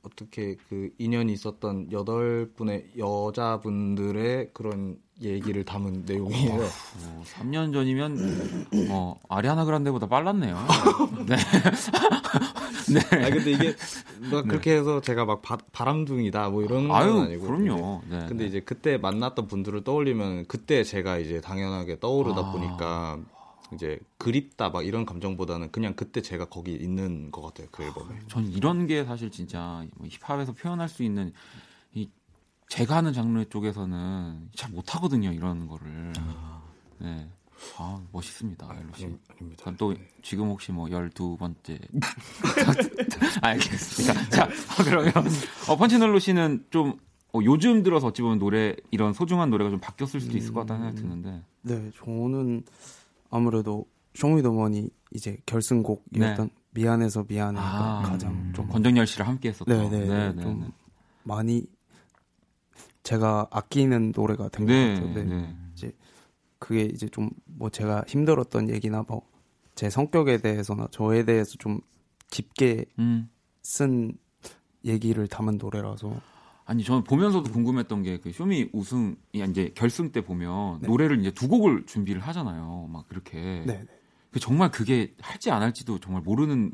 어떻게 그 인연이 있었던 여덟 분의 여자분들의 그런 얘기를 담은 내용이에요. 어, 3년 전이면 어, 아리아나 그란데보다 빨랐네요. 네. 네. 아 근데 이게 막 그렇게 해서 제가 막 바, 바람둥이다 뭐 이런 건 아유, 아니고 그럼요. 네, 근데 네. 이제 그때 만났던 분들을 떠올리면 그때 제가 이제 당연하게 떠오르다 아. 보니까 이제 그립다 막 이런 감정보다는 그냥 그때 제가 거기 있는 것 같아요 그 앨범에. 전 이런 게 사실 진짜 뭐 힙합에서 표현할 수 있는 이 제가 하는 장르 쪽에서는 잘 못하거든요 이런 거를. 네. 아 멋있습니다 엘로 씨. 아닙니다. 그럼 또 지금 혹시 뭐 열두 번째 알겠습니다. 자 그러면 어, 펀치널로 씨는 좀 어, 요즘 들어서 어찌 보면 노래 이런 소중한 노래가 좀 바뀌었을 수도 있을 것 같다는 생각이 드는데 네, 저는 아무래도 쇼미더머니 이제 결승곡이었던 미안해서 미안해가 네. 아, 가장 좀 권정열 씨랑 함께 했었던 네, 네, 네, 네, 좀 네. 많이 제가 아끼는 노래가 된것 네, 같아요. 네. 네. 이제 그게 이제 좀 뭐 제가 힘들었던 얘기나 뭐 제 성격에 대해서나 저에 대해서 좀 깊게 음. 쓴 얘기를 담은 노래라서 아니 저는 보면서도 궁금했던 게 그 쇼미 우승이 이제 결승 때 보면 네. 노래를 이제 두 곡을 준비를 하잖아요. 막 그렇게. 네. 그 정말 그게 할지 안 할지도 정말 모르는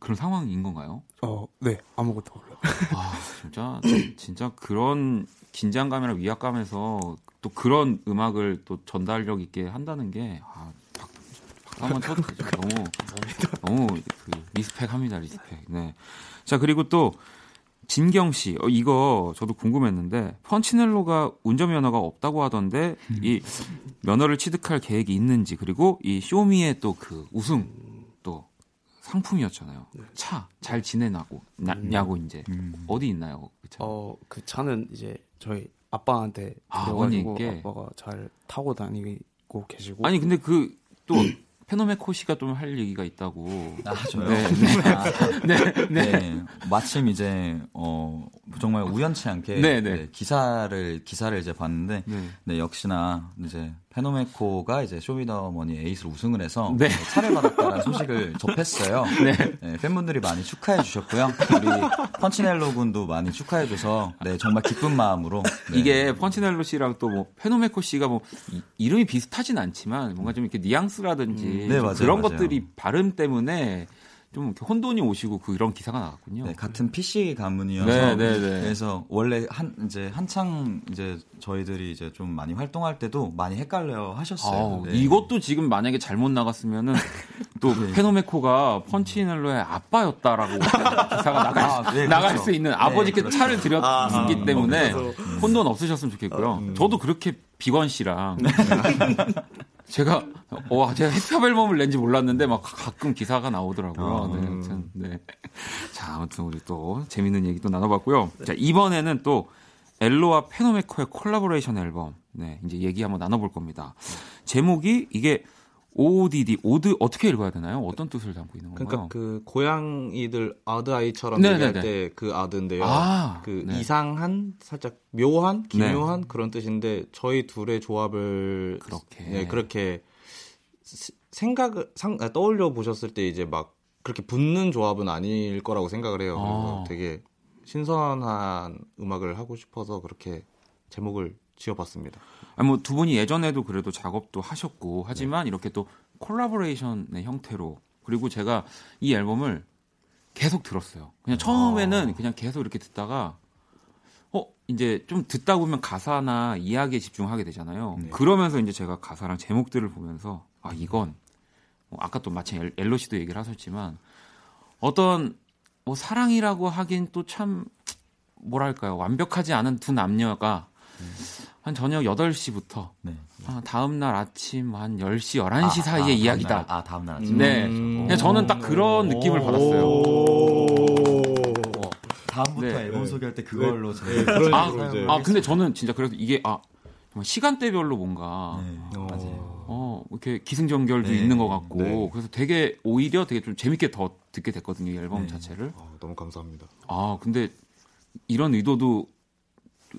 그런 상황인 건가요? 어, 네. 아무것도 몰라요. 아, 진짜 진짜 그런 긴장감이나 위압감에서 또 그런 음악을 또 전달력 있게 한다는 게 아, 한번 쳐도 되죠. 너무 너무 그 respect합니다, respect. 네. 자 그리고 또 진경 씨, 어, 이거 저도 궁금했는데 펀치넬로가 운전 면허가 없다고 하던데 이 면허를 취득할 계획이 있는지 그리고 이 쇼미의 또 그 우승 또 상품이었잖아요. 차 잘 지내나고 나냐고 이제 어디 있나요? 그 차? 어, 그 차는 이제 저희 아빠한테 아, 어머니께? 아빠가 잘 타고 다니고 계시고 아니 근데 그 또 페노메코 씨가 좀 할 얘기가 있다고. 아, 저요? 네, 네. 아, 네, 네. 네. 마침 이제 어 정말 우연치 않게 네, 네. 네, 기사를 기사를 이제 봤는데 네. 네, 역시나 이제 페노메코가 이제 쇼미더머니 에이스로 우승을 해서 네. 차를 받았다는 소식을 접했어요. 네. 팬분들이 많이 축하해 주셨고요. 우리 펀치넬로 군도 많이 축하해 줘서 네, 정말 기쁜 마음으로 네. 이게 펀치넬로 씨랑 또 뭐 페노메코 씨가 뭐 이- 이름이 비슷하진 않지만 뭔가 좀 이렇게 뉘앙스라든지 음, 네, 좀 맞아요, 그런 맞아요. 것들이 발음 때문에 좀 혼돈이 오시고 그런 기사가 나왔군요. 네, 같은 PC 가문이어서 네, 네, 네. 그래서 원래 한 이제 한창 이제 저희들이 이제 좀 많이 활동할 때도 많이 헷갈려 하셨어요. 네. 이것도 지금 만약에 잘못 나갔으면은 또 페노메코가 펀치넬로의 아빠였다라고 기사가 나갈, 아, 네, 나갈 그렇죠. 수 있는 네, 아버지께 그렇죠. 차를 드렸기 아, 때문에 그래서. 혼돈 없으셨으면 좋겠고요. 저도 그렇게 비건 씨랑 제가 와 제가 힙합 앨범을 낸지 몰랐는데 막 가끔 기사가 나오더라고요. 네, 아무튼 네. 자 아무튼 우리 또 재밌는 얘기 또 나눠봤고요. 자 이번에는 또 엘로와 페노메코의 콜라보레이션 앨범 네 이제 얘기 한번 나눠볼 겁니다. 제목이 이게 OODD odd 어떻게 읽어야 되나요? 어떤 뜻을 담고 있는 건가요? 그러니까 그 고양이들 odd eye처럼 네네네. 얘기할 때 그 odd인데요. 아, 그 네. 이상한 살짝 묘한 네. 기묘한 그런 뜻인데 저희 둘의 조합을 그렇게 네, 그렇게 시- 생각을 상, 아, 떠올려 보셨을 때 이제 막 그렇게 붙는 조합은 아닐 거라고 생각을 해요. 그래서 아. 되게 신선한 음악을 하고 싶어서 그렇게 제목을 지어봤습니다. 아니 뭐두 분이 예전에도 그래도 작업도 하셨고 하지만 이렇게 또 collaboration의 형태로 그리고 제가 이 앨범을 계속 들었어요. 그냥 처음에는 그냥 계속 이렇게 듣다가 어 이제 좀 듣다 보면 가사나 이야기에 집중하게 되잖아요. 그러면서 이제 제가 가사랑 제목들을 보면서 아 이건 뭐 아까 또 마침 엘- 엘로 씨도 얘기를 하셨지만 어떤 뭐 사랑이라고 하긴 또 참 뭐랄까요? 완벽하지 않은 두 남녀가 한 저녁 8시부터 네. 아, 다음 날 아침 한 10시, 11시 아, 사이의 아, 이야기다. 다음 날, 아 다음 날 아침. 네. 음. 그냥 저는 딱 그런 느낌을 받았어요. 다음부터 네. 앨범 소개할 때 그걸로 네, 그런 아, 식으로 이제 아, 근데 저는 진짜 그래서 이게 아 시간대별로 뭔가 네, 맞아요. 어 이렇게 기승전결도 네. 있는 것 같고 네. 그래서 되게 오히려 되게 좀 재밌게 더 듣게 됐거든요 이 앨범 네. 자체를. 아, 너무 감사합니다. 아 근데 이런 의도도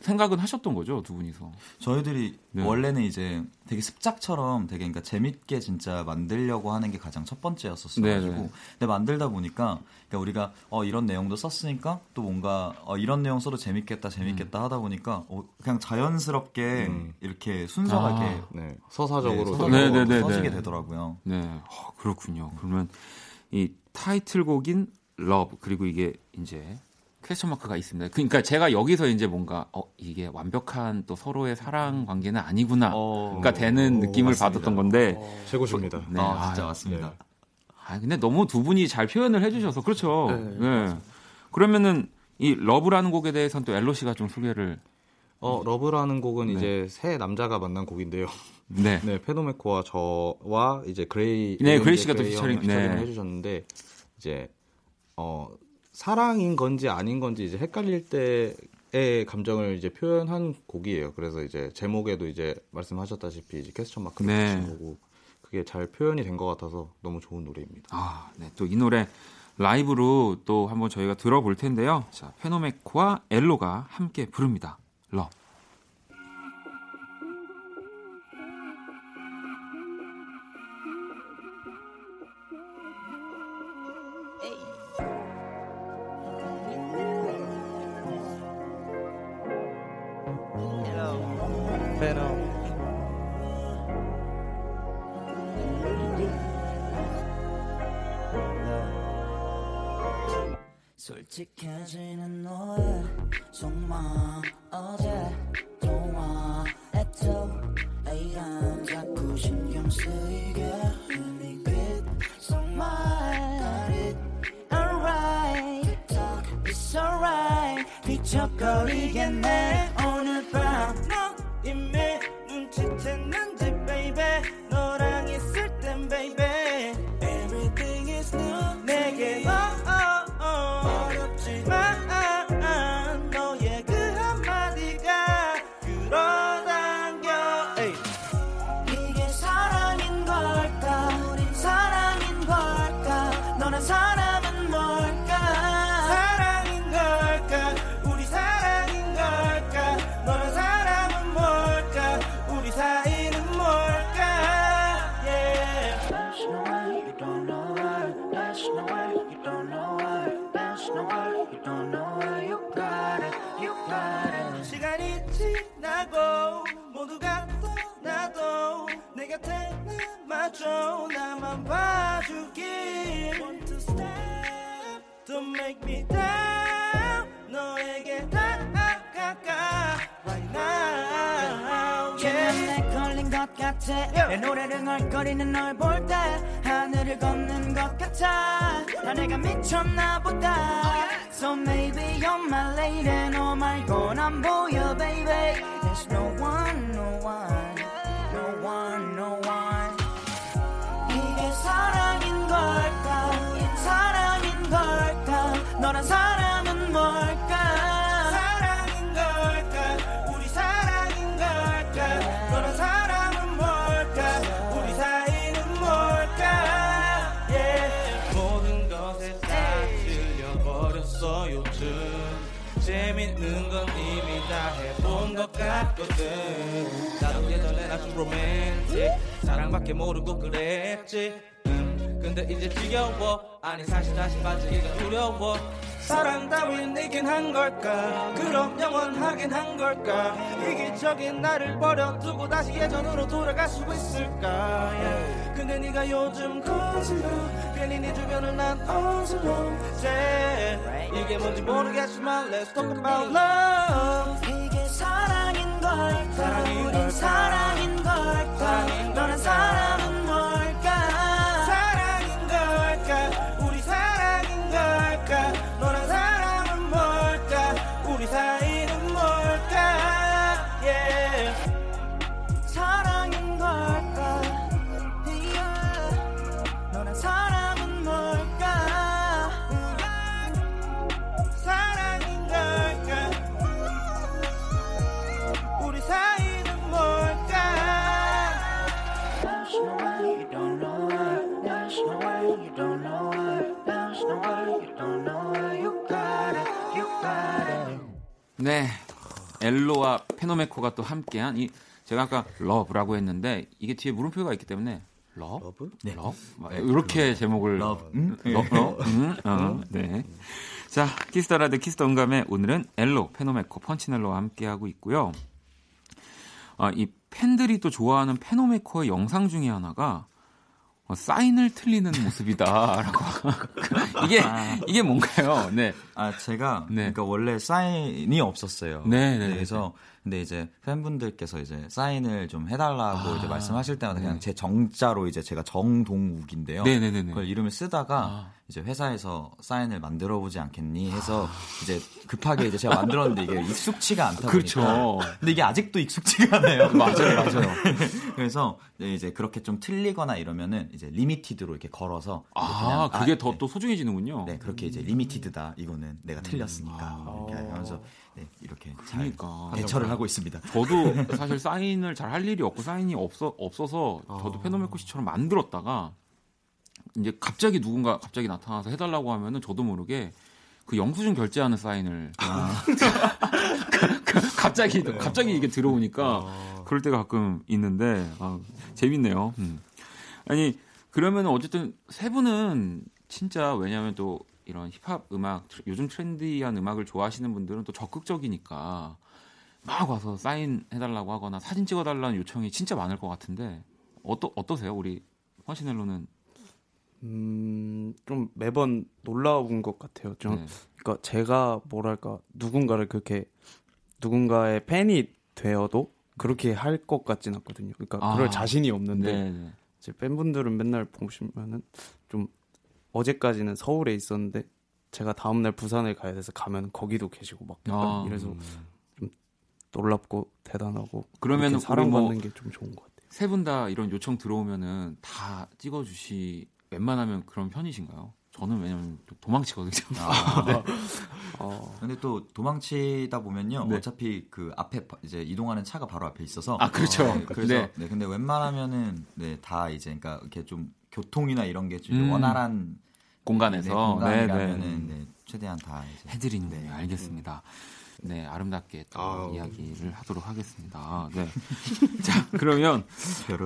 생각은 하셨던 거죠 두 분이서. 저희들이 네. 원래는 이제 되게 습작처럼 되게 그러니까 재밌게 진짜 만들려고 하는 게 가장 첫 번째였었어 네, 가지고 네. 근데 만들다 보니까 그러니까 우리가 어 이런 내용도 썼으니까 또 뭔가 어 이런 내용 써도 재밌겠다 재밌겠다 하다 보니까 어 그냥 자연스럽게 음. 이렇게 순수하게 아. 네, 서사적으로 네, 써- 네, 써지게 네. 되더라고요. 네, 어, 그렇군요. 그러면 이 타이틀곡인 love 그리고 이게 이제 question mark가 있습니다. 그러니까 제가 여기서 이제 뭔가 어 이게 완벽한 또 서로의 사랑 관계는 아니구나. 어, 그러니까 되는 느낌을 맞습니다. 받았던 건데. 최고십니다. 네, 아, 진짜 아, 맞습니다. 네. 아 근데 너무 두 분이 잘 표현을 해주셔서 그렇죠. 네, 네. 그러면은 이 love라는 곡에 대해서는 또 엘로 씨가 좀 소개를. 어, love라는 곡은 네. 이제 세 남자가 만난 곡인데요. 네. 네, 페노메코와 저와 이제 그레이 네, 그레이 씨가 또 featuring, featuring을 네. 해주셨는데 이제 어 사랑인 건지 아닌 건지 이제 헷갈릴 때의 감정을 이제 표현한 곡이에요. 그래서 이제 제목에도 이제 말씀하셨다시피 이제 question mark를 네. 붙인 거고 그게 잘 표현이 된 것 같아서 너무 좋은 노래입니다. 아, 네. 또 이 노래 라이브로 또 한번 저희가 들어볼 텐데요. 자, 페노메코와 엘로가 함께 부릅니다. 러브. 내 걸린 것 같아. 내 노래를 널거리는 널 볼 때 하늘을 걷는 것 같아. 나 내가 미쳤나 보다. So maybe you're my lady. 너 말곤 안 보여 baby. There's no one no one no one no one. 이게 사랑인 걸까? 사랑인 걸까? 너란 사람 같거든. 나도 예전에 아주 로맨틱 사랑밖에 모르고 그랬지. 음, 근데 이제 지겨워. 아니 사실 다시 빠지기가 두려워. 사랑 따윈 이긴 한 걸까? 그럼 영원하긴 한 걸까? 이기적인 나를 버려두고 다시 예전으로 돌아갈 수 있을까? Yeah. 근데 네가 요즘 거슬러. 괜히 네 주변을 난 어슬렁제 이게 뭔지 모르겠지만 Let's talk about love 사랑인 걸까? 우린 사랑인 걸까? 너란 사람 네. 엘로와 페노메코가 또 함께한 이 제가 아까 love라고 했는데 이게 뒤에 물음표가 있기 때문에 러? love? 네. 러? 이렇게 제목을 love. 음? 러? 러? 음? 어, 네. 자, 키스 더 라디, 키스 더 음감회 오늘은 엘로, 페노메코, 펀치넬로와 함께하고 있고요. 아, 이 팬들이 또 좋아하는 페노메코의 영상 중에 하나가 어, 사인을 틀리는 모습이다라고 이게 이게 뭔가요? 네. 아 제가 그러니까 원래 사인이 없었어요. 네, 네, 그래서 근데 이제 팬분들께서 이제 사인을 좀 해달라고 아, 이제 말씀하실 때마다 그냥 네. 제 정자로 이제 제가 정동욱인데요. 네, 네, 네, 네. 그걸 이름을 쓰다가 아. 이제 회사에서 사인을 만들어 보지 않겠니 해서 이제 급하게 이제 제가 만들었는데 이게 익숙치가 않다 그렇죠. 보니까 근데 이게 아직도 익숙치가 않아요. 맞아요, 맞아요. 그래서 이제 그렇게 좀 틀리거나 이러면은 이제 limited로 이렇게 걸어서 아, 그냥 그게 더또 소중해지는군요. 네, 그렇게 이제 limited다. 이거는 내가 틀렸으니까. 이렇게 하면서 네, 이렇게 잘 그러니까. 대처를 하고 있습니다. 저도 사실 사인을 잘 할 일이 없고 사인이 없어 없어서 저도 페노메코 씨처럼 만들었다가 이제 갑자기 누군가 갑자기 나타나서 해달라고 하면은 저도 모르게 그 영수증 결제하는 사인을 갑자기 갑자기 이게 들어오니까 그럴 때가 가끔 있는데 아, 재밌네요. 음. 아니 그러면 어쨌든 세 분은 진짜 왜냐하면 또 이런 힙합 음악 요즘 트렌디한 음악을 좋아하시는 분들은 또 적극적이니까 막 와서 사인 해달라고 하거나 사진 찍어달라는 요청이 진짜 많을 것 같은데 어떠 어떠세요 우리 화시넬로는 음, 좀 매번 놀라운 것 같아요. 좀, 네. 그러니까 제가 뭐랄까 누군가를 그렇게 누군가의 팬이 되어도 그렇게 할 것 같진 않거든요. 그러니까 아. 그럴 자신이 없는데 네, 네. 이제 팬분들은 맨날 보시면은 좀 어제까지는 서울에 있었는데 제가 다음날 부산에 가야 돼서 가면 거기도 계시고 막 아, 이래서 음. 좀 놀랍고 대단하고 그러면 사랑받는 뭐 게좀 좋은 것 같아요. 세 분 다 이런 요청 들어오면은 다 찍어주시 웬만하면 그런 편이신가요? 저는 왜냐면 좀 도망치거든요. 아, 네. 어, 근데 또 도망치다 보면요. 네. 어차피 그 앞에 바- 이제 이동하는 차가 바로 앞에 있어서. 아, 그렇죠. 네, 그래서 네. 네. 근데 웬만하면은 네, 다 이제 그러니까 이렇게 좀 교통이나 이런 게 좀 음. 원활한 공간에서 네, 공간이라면은 네, 네. 네, 최대한 다 이제 해드리는 거예요. 알겠습니다. 네, 아름답게 또 아우. 이야기를 하도록 하겠습니다. 네. 자, 그러면.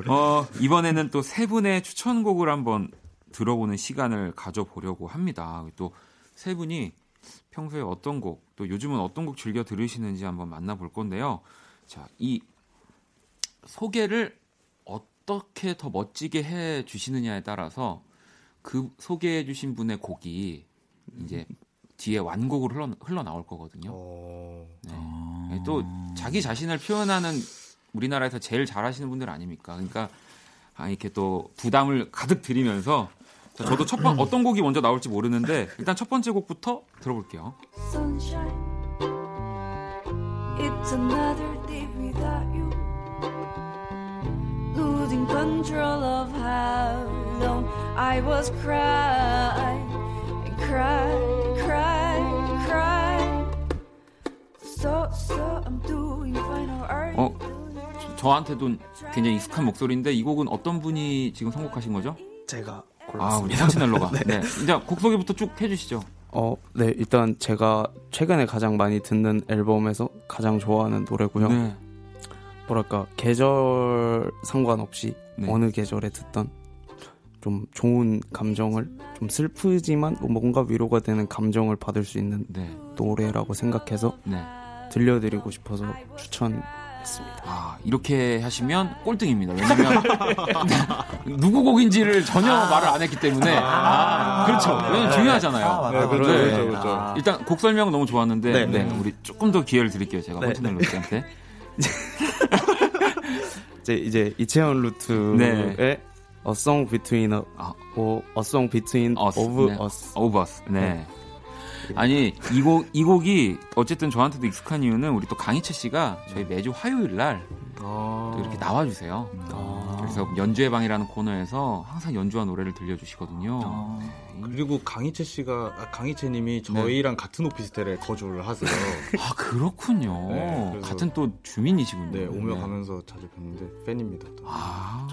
어, 이번에는 또 세 분의 추천곡을 한번 들어보는 시간을 가져보려고 합니다. 또 세 분이 평소에 어떤 곡, 또 요즘은 어떤 곡 즐겨 들으시는지 한번 만나볼 건데요. 자, 이 소개를 어떻게 더 멋지게 해 주시느냐에 따라서 그 소개해 주신 분의 곡이 이제 뒤에 완곡으로 흘러, 흘러나올 거거든요. 어, 네. 또 자기 자신을 표현하는 우리나라에서 제일 잘하시는 분들 아닙니까? 그러니까 아, 이렇게 또 부담을 가득 드리면서 자, 저도 첫 번 어떤 곡이 먼저 나올지 모르는데 일단 첫 번째 곡부터 들어볼게요. sunshine. Control of how long I was crying crying, crying, crying. So, so I'm doing fine. How are you? 어, 저- 저한테도 굉장히 익숙한 목소리인데 이 곡은 어떤 분이 지금 선곡하신 거죠? 제가 아, 우리 골랐습니다. 선치넬로가. 네. 이제 곡 소개부터 쭉 해주시죠. 어, 네, 일단 제가 최근에 가장 많이 듣는 앨범에서 가장 좋아하는 노래고요. 네. 뭐랄까 계절 상관없이 네. 어느 계절에 듣던 좀 좋은 감정을 좀 슬프지만 뭔가 위로가 되는 감정을 받을 수 있는 네. 노래라고 생각해서 네. 들려드리고 싶어서 추천했습니다. 아, 이렇게 하시면 꼴등입니다. 왜냐면 누구 곡인지를 전혀 말을 안 했기 때문에 아, 그렇죠. 왜냐면 중요하잖아요. 아, 맞아, 네, 그렇죠, 네. 그렇죠, 그렇죠. 아. 일단 곡 설명 너무 좋았는데 네, 네, 네. 우리 조금 더 기회를 드릴게요. 제가 네, 헌치넬로 씨한테. 이제 이제 이채원 루트의 네. A Song Between a, 아. 어, A Song Between Us, of 네. Us. 네. 아니 이 곡 이 곡이 어쨌든 저한테도 익숙한 이유는 우리 또 강희철 씨가 저희 매주 화요일 날또 아, 이렇게 나와주세요. 아. 그래서 연주의 방이라는 코너에서 항상 연주한 노래를 들려주시거든요. 어. 그리고 강희채 씨가 아, 강희채님이 저희랑 같은 오피스텔에 거주를 하세요. 아 그렇군요. 네, 같은 또 주민이시군요. 네, 오며 가면서 자주 뵙는데 팬입니다. 또. 아,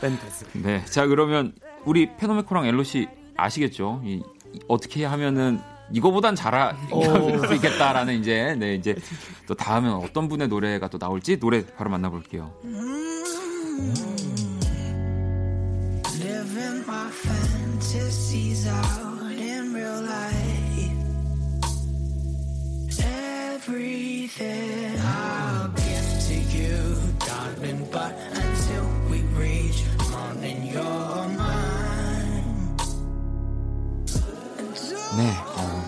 밴드 됐어요. 네. 자 그러면 우리 페노메코랑 엘로 씨 아시겠죠? 이, 이- 어떻게 하면은 이거보단 잘할 수 있겠다라는 이제 네 이제 또 다음엔 어떤 분의 노래가 또 나올지 노래 바로 만나볼게요. Living my fantasies out in real life. Everything I'll give to you, darling. But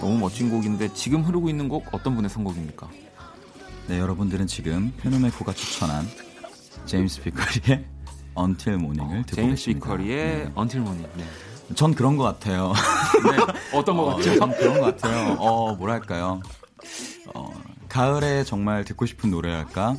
너무 멋진 곡인데 지금 흐르고 있는 곡 어떤 분의 선곡입니까? 네, 여러분들은 지금 페노메코가 추천한 제임스 피커리의 Until Morning을 듣고 제임스 계십니다. 비커리의 Until Morning. 네. 전 그런 것 같아요. 네. 어떤 것 어, 같죠? 전 그런 것 같아요. 어, 뭐랄까요. 어, 가을에 정말 듣고 싶은 노래랄까?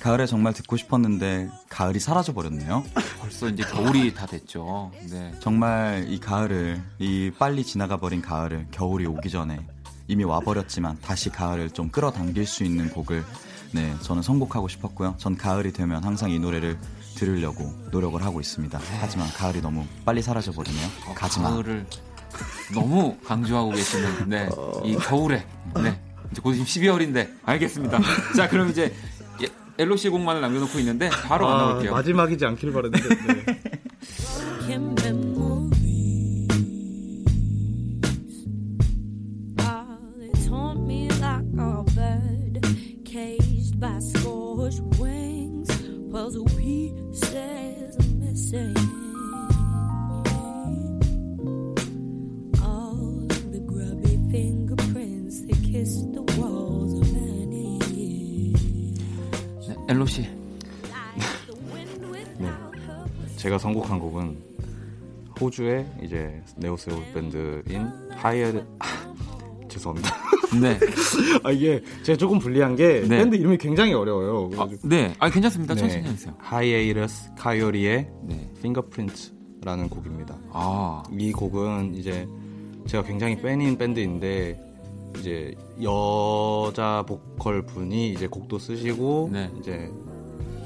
가을에 정말 듣고 싶었는데 가을이 사라져 버렸네요. 벌써 이제 겨울이 다 됐죠. 네. 정말 이 가을을 이 빨리 지나가 버린 가을을 겨울이 오기 전에 이미 와 버렸지만 다시 가을을 좀 끌어당길 수 있는 곡을 네 저는 선곡하고 싶었고요. 전 가을이 되면 항상 이 노래를 들으려고 노력을 하고 있습니다. 하지만 가을이 너무 빨리 사라져 버리네요. 가지마. 가을을 너무 강조하고 계시는 네, 이 겨울에 네. 이제 곧 12월인데 알겠습니다. 자, 그럼 이제 LOC 곡만을 남겨놓고 있는데 바로 아, 만나볼게요. 마지막이지 않길 바랬는데. 네. 엘로 씨. 네. 제가 선곡한 곡은 호주의 이제 네오세오 밴드인 하이에 죄송합니다. 네. 아 이게 제가 조금 불리한 게 네. 밴드 이름이 굉장히 어려워요. 그래가지고 네. 아, 괜찮습니다. 천천히 하세요. 하이에이러스 카요리의 네. 핑거프린트라는 곡입니다. 아. 이 곡은 이제 제가 굉장히 팬인 밴드인데 이제 여자 보컬 분이 이제 곡도 쓰시고 네. 이제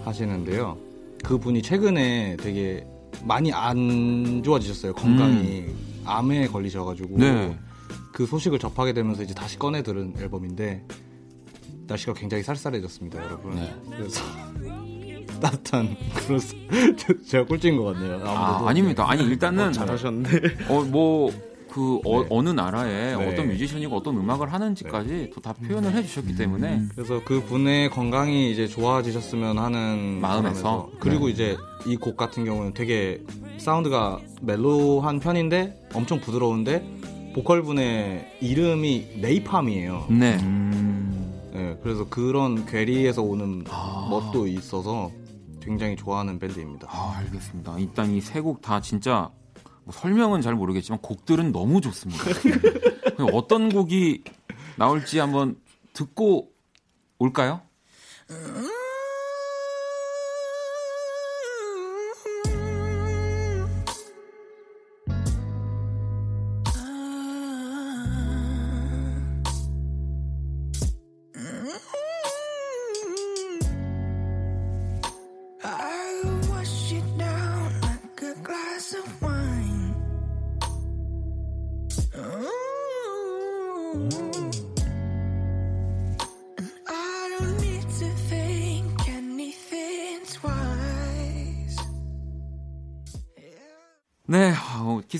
하시는데요. 그 분이 최근에 되게 많이 안 좋아지셨어요. 건강이 암에 걸리셔가지고 음. 네. 그 소식을 접하게 되면서 이제 다시 꺼내 들은 앨범인데 날씨가 굉장히 쌀쌀해졌습니다, 여러분. 네. 그래서 따뜻한 그런 제- 제가 꼴찌인 것 같네요. 아무래도. 아, 아닙니다. 아니, 일단은. 어, 잘하셨네. 어, 뭐, 그, 어, 어느 나라에 네. 어떤 뮤지션이고 어떤 음악을 하는지까지 또다 표현을 해주셨기 때문에. 그래서 그 분의 건강이 이제 좋아지셨으면 하는 마음에서? 바람에서. 그리고 네. 이제 이 곡 같은 경우는 되게 사운드가 멜로한 편인데 엄청 부드러운데 보컬 분의 이름이 네이팜이에요. 네. 네, 그래서 그런 괴리에서 오는 아. 멋도 있어서 굉장히 좋아하는 밴드입니다. 아, 알겠습니다. 일단 이 세 곡 다 진짜 뭐 설명은 잘 모르겠지만 곡들은 너무 좋습니다. 그럼 어떤 곡이 나올지 한번 듣고 올까요?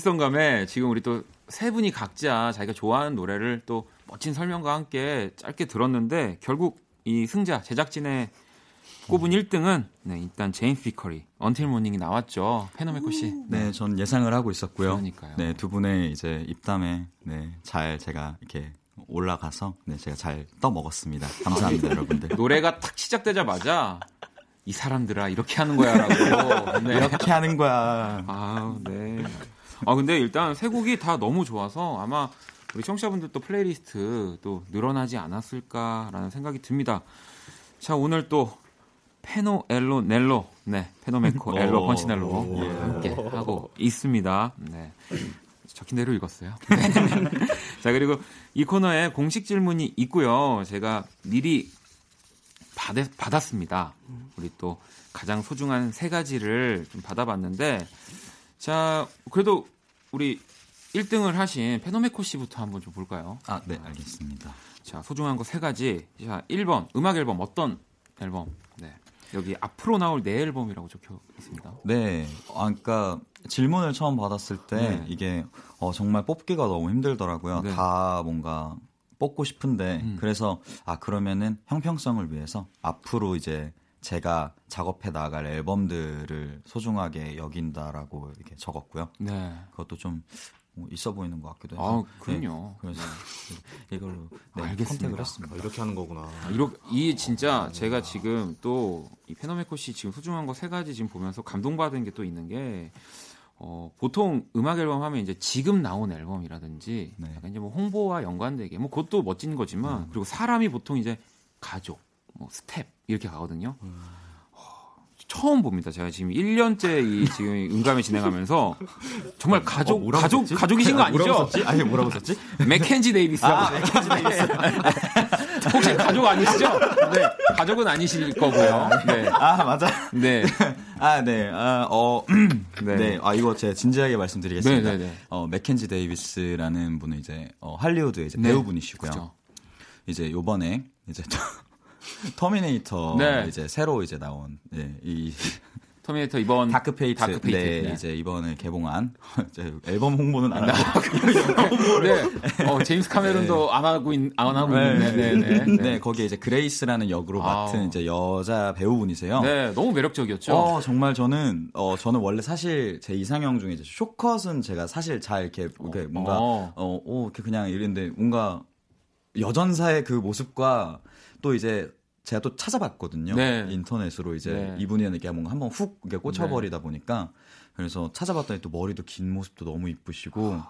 어, 키성감에 지금 우리 또 세 분이 각자 자기가 좋아하는 노래를 또 멋진 설명과 함께 짧게 들었는데 결국 이 승자 제작진의 꼽은 1등은 네, 일단 제임스 피커리 언틸 모닝이 나왔죠. 페노메코 씨. 네, 전 예상을 하고 있었고요. 그러니까요. 네, 두 분의 이제 입담에 네, 잘 제가 이렇게 올라가서 네, 제가 잘 떠먹었습니다. 감사합니다, 여러분들. 노래가 탁 시작되자마자 이 사람들아 이렇게 하는 거야라고 네. 이렇게 하는 거야. 아, 네. 아 근데 일단 세 곡이 다 너무 좋아서 아마 우리 청취자분들도 플레이리스트 또 늘어나지 않았을까라는 생각이 듭니다. 자 오늘 또 페노 엘로 넬로 네 페노메코 엘로 오, 펀치넬로 오, 네, 예. 함께 하고 있습니다. 네. 적힌 대로 읽었어요. 네. 자 그리고 이 코너에 공식 질문이 있고요. 제가 미리 받, 받았습니다. 우리 또 가장 소중한 세 가지를 좀 받아봤는데 자 그래도 우리 1등을 하신 페노메코 씨부터 한번 좀 볼까요? 아, 네, 알겠습니다. 자 소중한 거 세 가지. 자 1번 음악 앨범 어떤 앨범? 네 여기 앞으로 나올 내 앨범이라고 적혀 있습니다. 네, 아, 그러니까 질문을 처음 받았을 때 네. 이게 어, 정말 뽑기가 너무 힘들더라고요. 네. 다 뭔가 뽑고 싶은데 음. 그래서 아 그러면은 형평성을 위해서 앞으로 이제 제가 작업해 나갈 앨범들을 소중하게 여긴다라고 이렇게 적었고요. 네. 그것도 좀 어, 있어 보이는 것 같기도 해서. 아, 그럼요. 네, 그래서 이걸로 네, 알겠습니다. 컨택을 했습니다. 이렇게 하는 거구나. 아, 이렇게 이 진짜 제가 지금 또 이 페노메코 씨 지금 소중한 거 세 가지 지금 보면서 감동받은 게 또 있는 게 어, 보통 음악 앨범 하면 이제 지금 나온 앨범이라든지 네. 약간 이제 뭐 홍보와 연관되게 뭐 그것도 멋진 거지만 그리고 사람이 보통 이제 가족, 뭐 스텝 이렇게 가거든요. 어, 처음 봅니다. 제가 지금 1년째 이 지금 음감에 진행하면서 정말 가족 뭐라고 가족 썼지? 가족이신 거 아니, 아니죠? 뭐라고 썼지? 아니, 뭐라고 썼지? 맥켄지 데이비스라고. 아, 맥켄지 데이비스. 혹시 가족 아니시죠? 네. 가족은 아니실 거고요. 네. 아 맞아. 네. 아 네. 아 어. 네. 네. 아 이거 제가 진지하게 말씀드리겠습니다. 네, 네, 네. 어 맥켄지 데이비스라는 분은 이제 어, 할리우드의 이제 네. 배우분이시고요. 그죠. 이제 요번에 이제 터- 터미네이터 네. 이제 새로 이제 나온 예, 이 터미네이터 이번 다크 페이트, 다크 페이트. 네, 네. 이제 이번에 개봉한 앨범 홍보는 안 하고 네. 어, 제임스 카메론도 안 하고 있, 안 하고 네. 있는데 네, 네, 네. 네, 거기에 이제 그레이스라는 역으로 맡은 아우. 이제 여자 배우분이세요. 네, 너무 매력적이었죠. 어, 정말 저는 어 저는 원래 사실 제 이상형 중에 이제 쇼컷은 제가 사실 잘 이렇게 이렇게 뭔가 어. 어, 어 이렇게 그냥 이랬는데 뭔가 여전사의 그 모습과 또 이제 제가 또 찾아봤거든요. 네. 인터넷으로 이제 네. 이분이 이렇게 뭔가 한번 훅 이렇게 꽂혀버리다 보니까 그래서 찾아봤더니 또 머리도 긴 모습도 너무 이쁘시고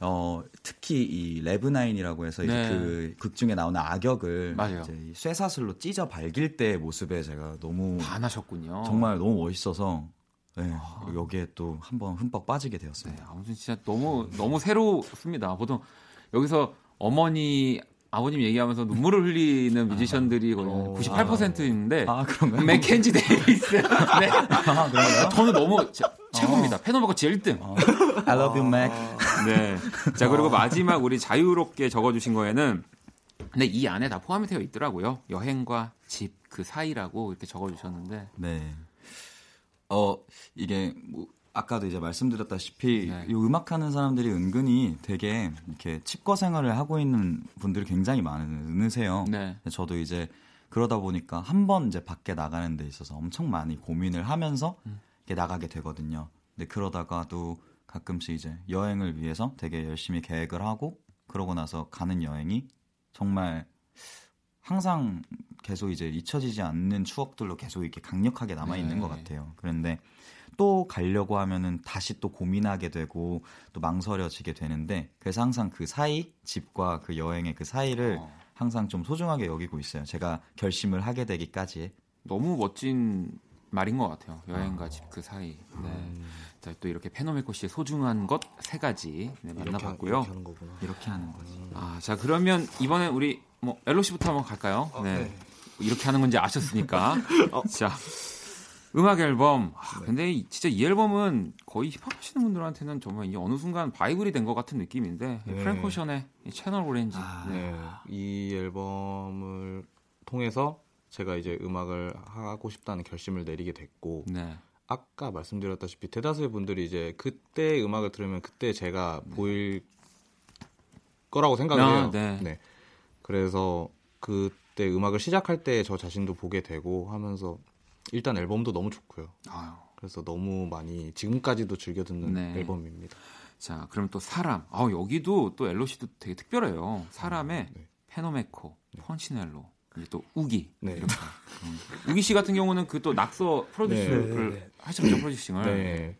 어 특히 이 레브나인이라고 해서 이제 네. 그극 중에 나오는 악역을 맞아요. 이제 이 쇠사슬로 찢어 발길 때의 모습에 제가 너무 반하셨군요. 정말 너무 멋있어서 네, 여기에 또 한번 흠뻑 빠지게 되었습니다. 네, 아무튼 진짜 너무 너무 새롭습니다. 보통 여기서 어머니 아버님 얘기하면서 눈물을 흘리는 뮤지션들이 거의 98%인데 아, 그런가요? 맥켄지 데이비스 네. 아, 그런가요? 저는 너무 제- 최고입니다. 페노버가 제일 등. I love you, Mac. 네. 자 그리고 마지막 우리 자유롭게 적어주신 거에는 근데 이 안에 다 포함이 되어 있더라고요. 여행과 집 그 사이라고 이렇게 적어주셨는데 네. 어 이게 뭐 아까도 이제 말씀드렸다시피 네. 이 음악하는 사람들이 은근히 되게 이렇게 치과 생활을 하고 있는 분들이 굉장히 많으세요. 네. 저도 이제 그러다 보니까 한 번 이제 밖에 나가는 데 있어서 엄청 많이 고민을 하면서 음. 이렇게 나가게 되거든요. 근데 그러다가도 가끔씩 이제 여행을 위해서 되게 열심히 계획을 하고 그러고 나서 가는 여행이 정말 항상 계속 이제 잊혀지지 않는 추억들로 계속 이렇게 강력하게 남아 있는 네. 것 같아요. 그런데 또 가려고 하면은 다시 또 고민하게 되고 또 망설여지게 되는데 그래서 항상 그 사이 집과 그 여행의 그 사이를 어. 항상 좀 소중하게 여기고 있어요. 제가 결심을 하게 되기까지. 너무 멋진 말인 것 같아요. 여행과 집 그 사이. 네. 자, 또 이렇게 페노메코 씨의 소중한 것 세 가지 네, 만나봤고요. 이렇게 하는 거구나. 이렇게 하는 거지. 아, 자 그러면 이번에 우리 뭐 엘로 씨부터 한번 갈까요? 네. 이렇게 하는 건지 아셨으니까. 자. 음악 앨범. 아, 근데 이- 진짜 이 앨범은 거의 힙합 하시는 분들한테는 정말 이 어느 순간 바이블이 된 것 같은 느낌인데 네. 이 채널 오렌지. 네. 이 앨범을 통해서 제가 이제 음악을 하고 싶다는 결심을 내리게 됐고 네. 아까 말씀드렸다시피 대다수의 분들이 이제 그때 음악을 들으면 그때 제가 보일 거라고 생각을 아, 해요. 네. 그래서 그때 음악을 시작할 때 저 자신도 보게 되고 하면서 일단 앨범도 너무 좋고요. 아유. 그래서 너무 많이 지금까지도 즐겨 듣는 네. 앨범입니다. 자, 그럼 또 사람. 아, 여기도 또 엘로 씨도 되게 특별해요. 사람에 네. 페노메코, 펀치넬로, 이제 또 우기. 네. 이렇게. 음. 우기 씨 같은 경우는 그 또 낙서 프로듀스를 네, 네, 하셨죠, 프로듀싱을. 네.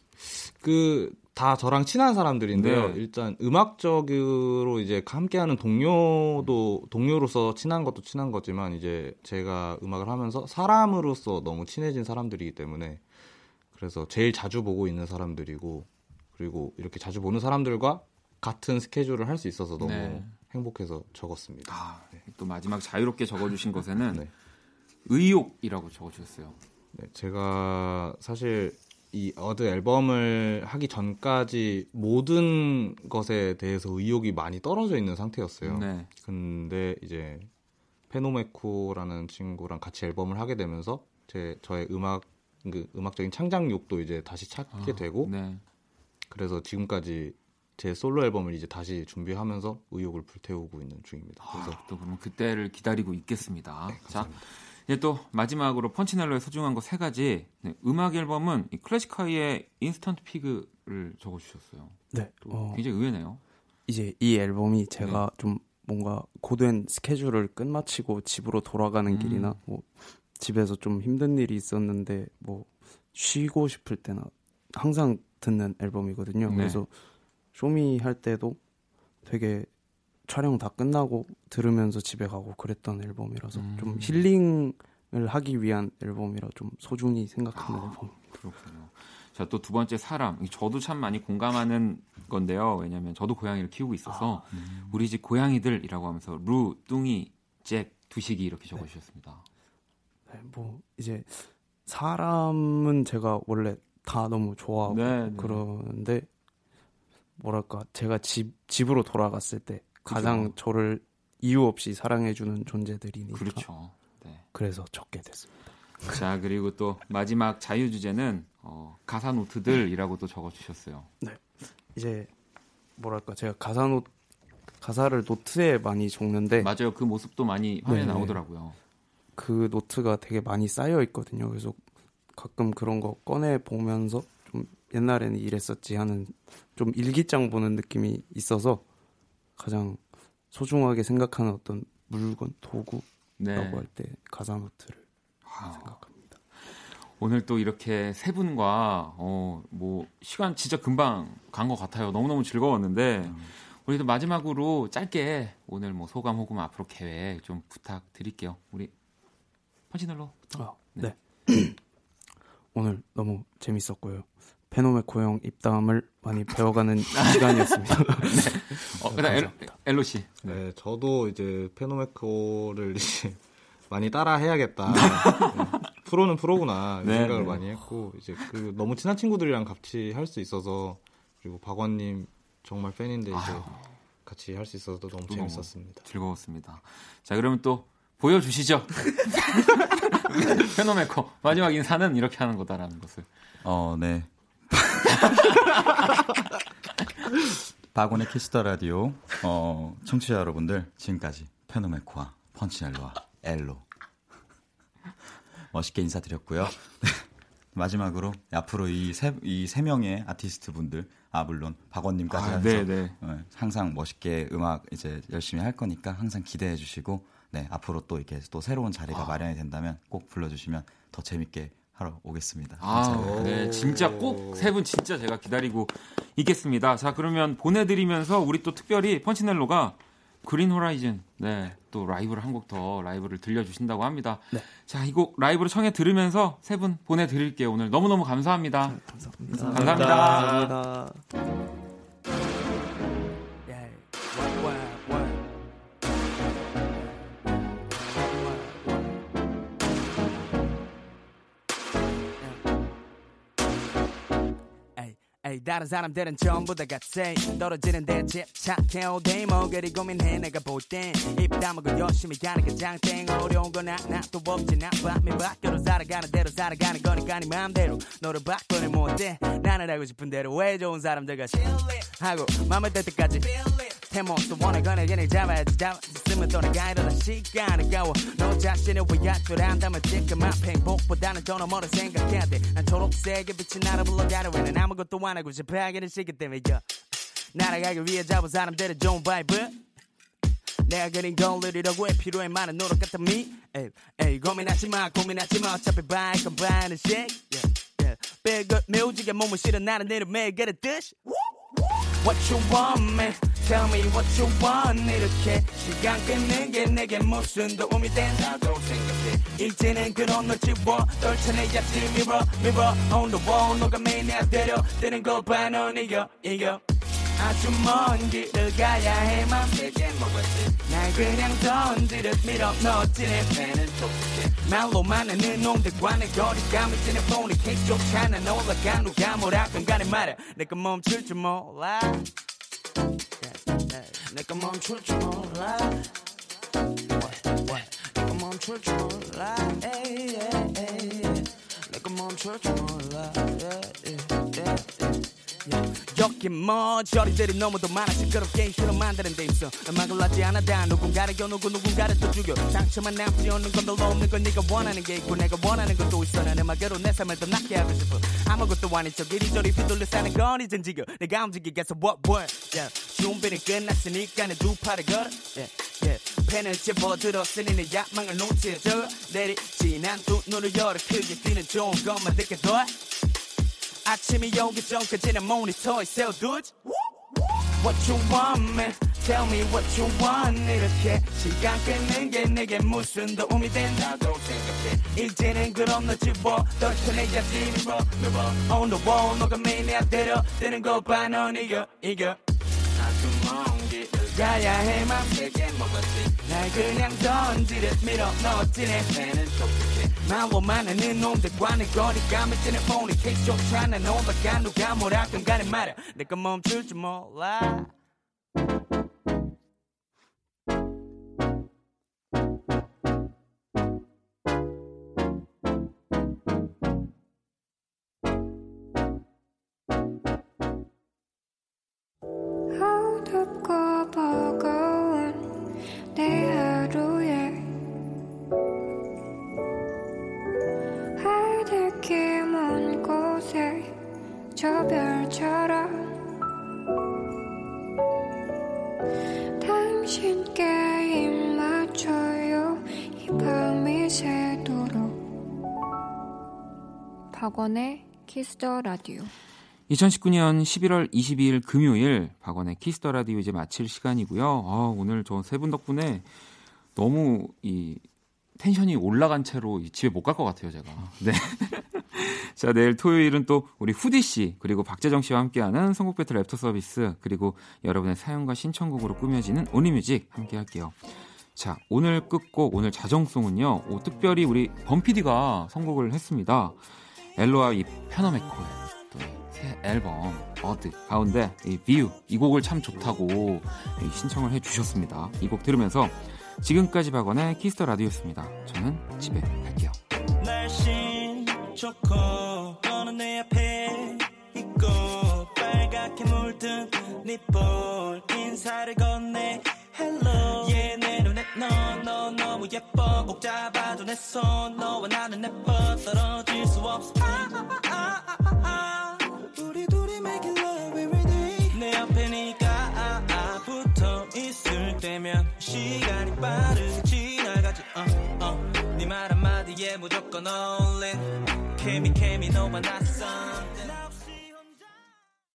그 다 저랑 친한 사람들인데요. 네. 일단 음악적으로 이제 함께하는 동료도 동료로서 친한 것도 친한 거지만 이제 제가 음악을 하면서 사람으로서 너무 친해진 사람들이기 때문에 그래서 제일 자주 보고 있는 사람들이고 그리고 이렇게 자주 보는 사람들과 같은 스케줄을 할 수 있어서 너무 네. 행복해서 적었습니다. 아, 또 마지막 자유롭게 적어주신 것에는 네. 의욕이라고 적어주셨어요. 네, 제가 사실 이 어드 앨범을 하기 전까지 모든 것에 대해서 의욕이 많이 떨어져 있는 상태였어요. 네. 근데 이제 페노메코라는 친구랑 같이 앨범을 하게 되면서 제 저의 음악 그 음악적인 창작욕도 이제 다시 찾게 아, 되고 네. 그래서 지금까지 제 솔로 앨범을 이제 다시 준비하면서 의욕을 불태우고 있는 중입니다. 그래서 아, 또 그럼 그때를 기다리고 있겠습니다. 자, 이제 또 마지막으로 펀치넬로의 소중한 거 세 가지. 네, 음악 앨범은 이 클래식하이의 인스턴트 피그를 적어주셨어요. 네. 또 어, 굉장히 의외네요. 이제 이 앨범이 네. 제가 좀 뭔가 고된 스케줄을 끝마치고 집으로 돌아가는 음. 길이나 뭐 집에서 좀 힘든 일이 있었는데 뭐 쉬고 싶을 때나 항상 듣는 앨범이거든요. 네. 그래서 쇼미 할 때도 되게 촬영 다 끝나고 들으면서 집에 가고 그랬던 앨범이라서 음. 좀 힐링을 하기 위한 앨범이라 좀 소중히 생각하는 아. 앨범. 그렇군요. 자, 또 두 번째 사람. 이 저도 참 많이 공감하는 건데요. 왜냐하면 저도 고양이를 키우고 있어서 우리 집 고양이들이라고 하면서 루, 뚱이, 잭, 두식이 이렇게 적어주셨습니다. 네, 뭐 이제 사람은 제가 원래 다 너무 좋아하고 네, 네. 그러는데 뭐랄까 제가 집 집으로 돌아갔을 때 가장 저를 이유 없이 사랑해주는 존재들이니까 그렇죠. 네. 그래서 적게 됐습니다. 자 그리고 또 마지막 자유 주제는 어, 가사 노트들이라고 또 적어주셨어요. 네. 이제 뭐랄까 제가 가사 노 가사를 노트에 많이 적는데 맞아요. 그 모습도 많이 화면에 네. 나오더라고요. 그 노트가 되게 많이 쌓여 있거든요. 그래서 가끔 그런 거 꺼내 보면서 좀 옛날에는 이랬었지 하는 좀 일기장 보는 느낌이 있어서 가장 소중하게 생각하는 어떤 물건 도구라고 네. 할때 가사 노트를 wow. 생각합니다. 오늘 또 이렇게 세 분과 어, 뭐 시간 진짜 금방 간 것 같아요. 너무너무 즐거웠는데 우리도 마지막으로 짧게 오늘 뭐 소감 혹은 앞으로 계획 좀 부탁드릴게요. 우리 펀치널로 아, 네. 오늘 너무 재밌었고요. 페노메코 형 입담을 많이 배워가는 시간이었습니다. 어, 그다음 엘, 엘로 씨. 네, 저도 이제 페노메코를 이제 많이 따라 해야겠다. 네, 프로는 프로구나 이 네, 생각을 네. 많이 했고 이제 그 너무 친한 친구들이랑 같이 할 수 있어서 그리고 박원님 정말 팬인데 이제 같이 할 수 있어서 너무 너무 재밌었습니다. 즐거웠습니다. 자, 그러면 또 보여주시죠. 페노메코 마지막 인사는 이렇게 하는 거다라는 것을. 어, 네. 박원의 키스 더 라디오 어, 청취자 여러분들 지금까지 페노메코와 펀치넬로와 엘로 멋있게 인사드렸고요. 마지막으로 앞으로 이세이세 명의 아티스트 분들 아 물론 박원님까지 아, 해서 네, 네. 어, 항상 멋있게 음악 이제 열심히 할 거니까 항상 기대해 주시고 네 앞으로 또 이렇게 또 새로운 자리가 아. 마련이 된다면 꼭 불러주시면 더 재밌게 하러 오겠습니다. 아, 감사합니다. 네, 진짜 꼭 세 분 진짜 제가 기다리고 있겠습니다. 자, 그러면 보내드리면서 우리 또 특별히 펀치넬로가 그린 호라이즌, 네, 또 라이브를 한 곡 더 라이브를 들려주신다고 합니다. 자, 이 곡 라이브로 청해 들으면서 세 분 보내드릴게요. 오늘 너무너무 감사합니다. 감사합니다. 감사합니다. Yeah. 에이, 다른 사람들은 전부 다 같아 떨어지는데 집착해 뭐 그리 고민해 내가 볼땐입 다물고 열심히 가는 게 장땡. 어려운 건 하나도 없지 나 밤이 밖으로 살아가는 대로 살아가는 거니까 네 맘대로. 너를 바꾸는 못해 나는 하고 싶은 대로 왜 좋은 사람들과 하고 맘을 뗄 때까지 태모스 원하거나 걔네 잡아야지 잡았으면 떠나가 일어나 시간 아까워 너 자신을 위약조한다면 지금만 행복보다는 더 너머를 생각해야 돼난 초록색의 빛이 나를 불러가려 왜난 아무것도 안 하고 싶어 하기는 싫기 때문에 yeah. 날아가기 위해 잡은 사람들의 좋은 바이브 내가 그린 거울이라고 해 필요해 많은 노력 같은 미 에이, 에이 고민하지 마 고민하지 마 어차피 바이 건 바이는 shake yeah, yeah. 빼고 묘지게 몸을 실어 나는 내려 매일 그랬듯이 What you want man Tell me what you want 이렇게. 시간 끊는 게 내게 무슨 도움이 된다고 생각해 이제는 그런 널 지워. 떨쳐내야지 mirror mirror. On the wall 너가 매일 내 때려 뜨는 걸봐넌 이겨 이겨. 아주 먼 길을 가야 해. 맘대게 먹었지? 날 그냥 던지듯 밀어 넣었지. 내 팬은 똑똑해. 말로만 하는 놈들과 내 거리감을 지내 폰이 계속 않아 올라가 누가 뭐라건 간에 말야 내가 멈출 줄 몰라 내가 멈출 줄 몰라 내가 멈출 줄 몰라 에이, 에이, 에이. 내가 멈출 줄 몰라 에이, 에 이, 에이. 여기 뭐 너무도 많아 시끄럽게 힘을 만드는 데 있어 음악을 하지 않아 다 누군가를 겨누고 누군가를 또 죽여. 상처만 남지 않는 건 별로 없는 건 네가 원하는 게 있고 내가 원하는 건또 있어. 난 음악으로 내 삶을 더 낫게 하고 싶어. 아무것도 아닌 척 이리저리 휘둘려 사는 건 이젠 지겨. 내가 움직이겠어. What what? Yeah. 준비는 끝났으니까 내 두 팔을 걸어. Yeah, yeah. 펜을 집어들었으니 내 야망을 놓치져 내리 지 난 두 눈을 열어. 크게 뛰는 좋은 것만 돼 아침이 오기 전까지는 모니터에 세워두지 What you want man? Tell me what you want. 이렇게 시간 끊는 게 내게 무슨 도움이 된다고 생각해. 이제는 그럼 너 집어 떨쳐내야지 mirror mirror on the wall 너가 매일 내 때려 뜨는 거봐 넌 이겨 이겨. 아주 먼 길을 가야 해 맘대게 먹었지 날 그냥 던지듯 밀어 넣었지 내 팬은 똑똑해 말로만 하는 놈들과 내 거리감을 지내 폰이 계속 찾아 올라가 누가 뭐라건 간에 말야 내가 멈출 줄 몰라 키스 더 라디오. 2019년 11월 22일 금요일 박원의 키스 더 라디오 이제 마칠 시간이고요. 아, 오늘 저 세 분 덕분에 너무 이 텐션이 올라간 채로 이 집에 못 갈 것 같아요, 제가. 네. 자, 내일 토요일은 또 우리 후디 씨 그리고 박재정 씨와 함께하는 선곡 배틀 랩터 서비스 그리고 여러분의 사연과 신청곡으로 꾸며지는 온리뮤직 함께 할게요. 자, 오늘 끝곡 오늘 자정송은요. 오, 특별히 우리 범피디가 선곡을 했습니다. 엘로와 이 페노메코의 또새 앨범 어드 가운데 이뷰이 곡을 참 좋다고 이 신청을 해주셨습니다. 이 곡 들으면서 지금까지 박원의 Kiss the 라디오였습니다. 저는 집에 갈게요. 좋고 너는 내 앞에 있고 빨갛게 물든 네볼 인사를 건네 예뻐. 꼭 잡아줘 내 손. 너와 나는 예뻐 떨어질 수 없어. 아, 아, 아, 아, 아. 우리 둘이 make love every day 내 옆에 아, 아, 붙어 있을 때면 시간이 빠르게 지나가지. 어, 어. 네말 한마디에 무조건 all in. 케미 케미 너와 나 something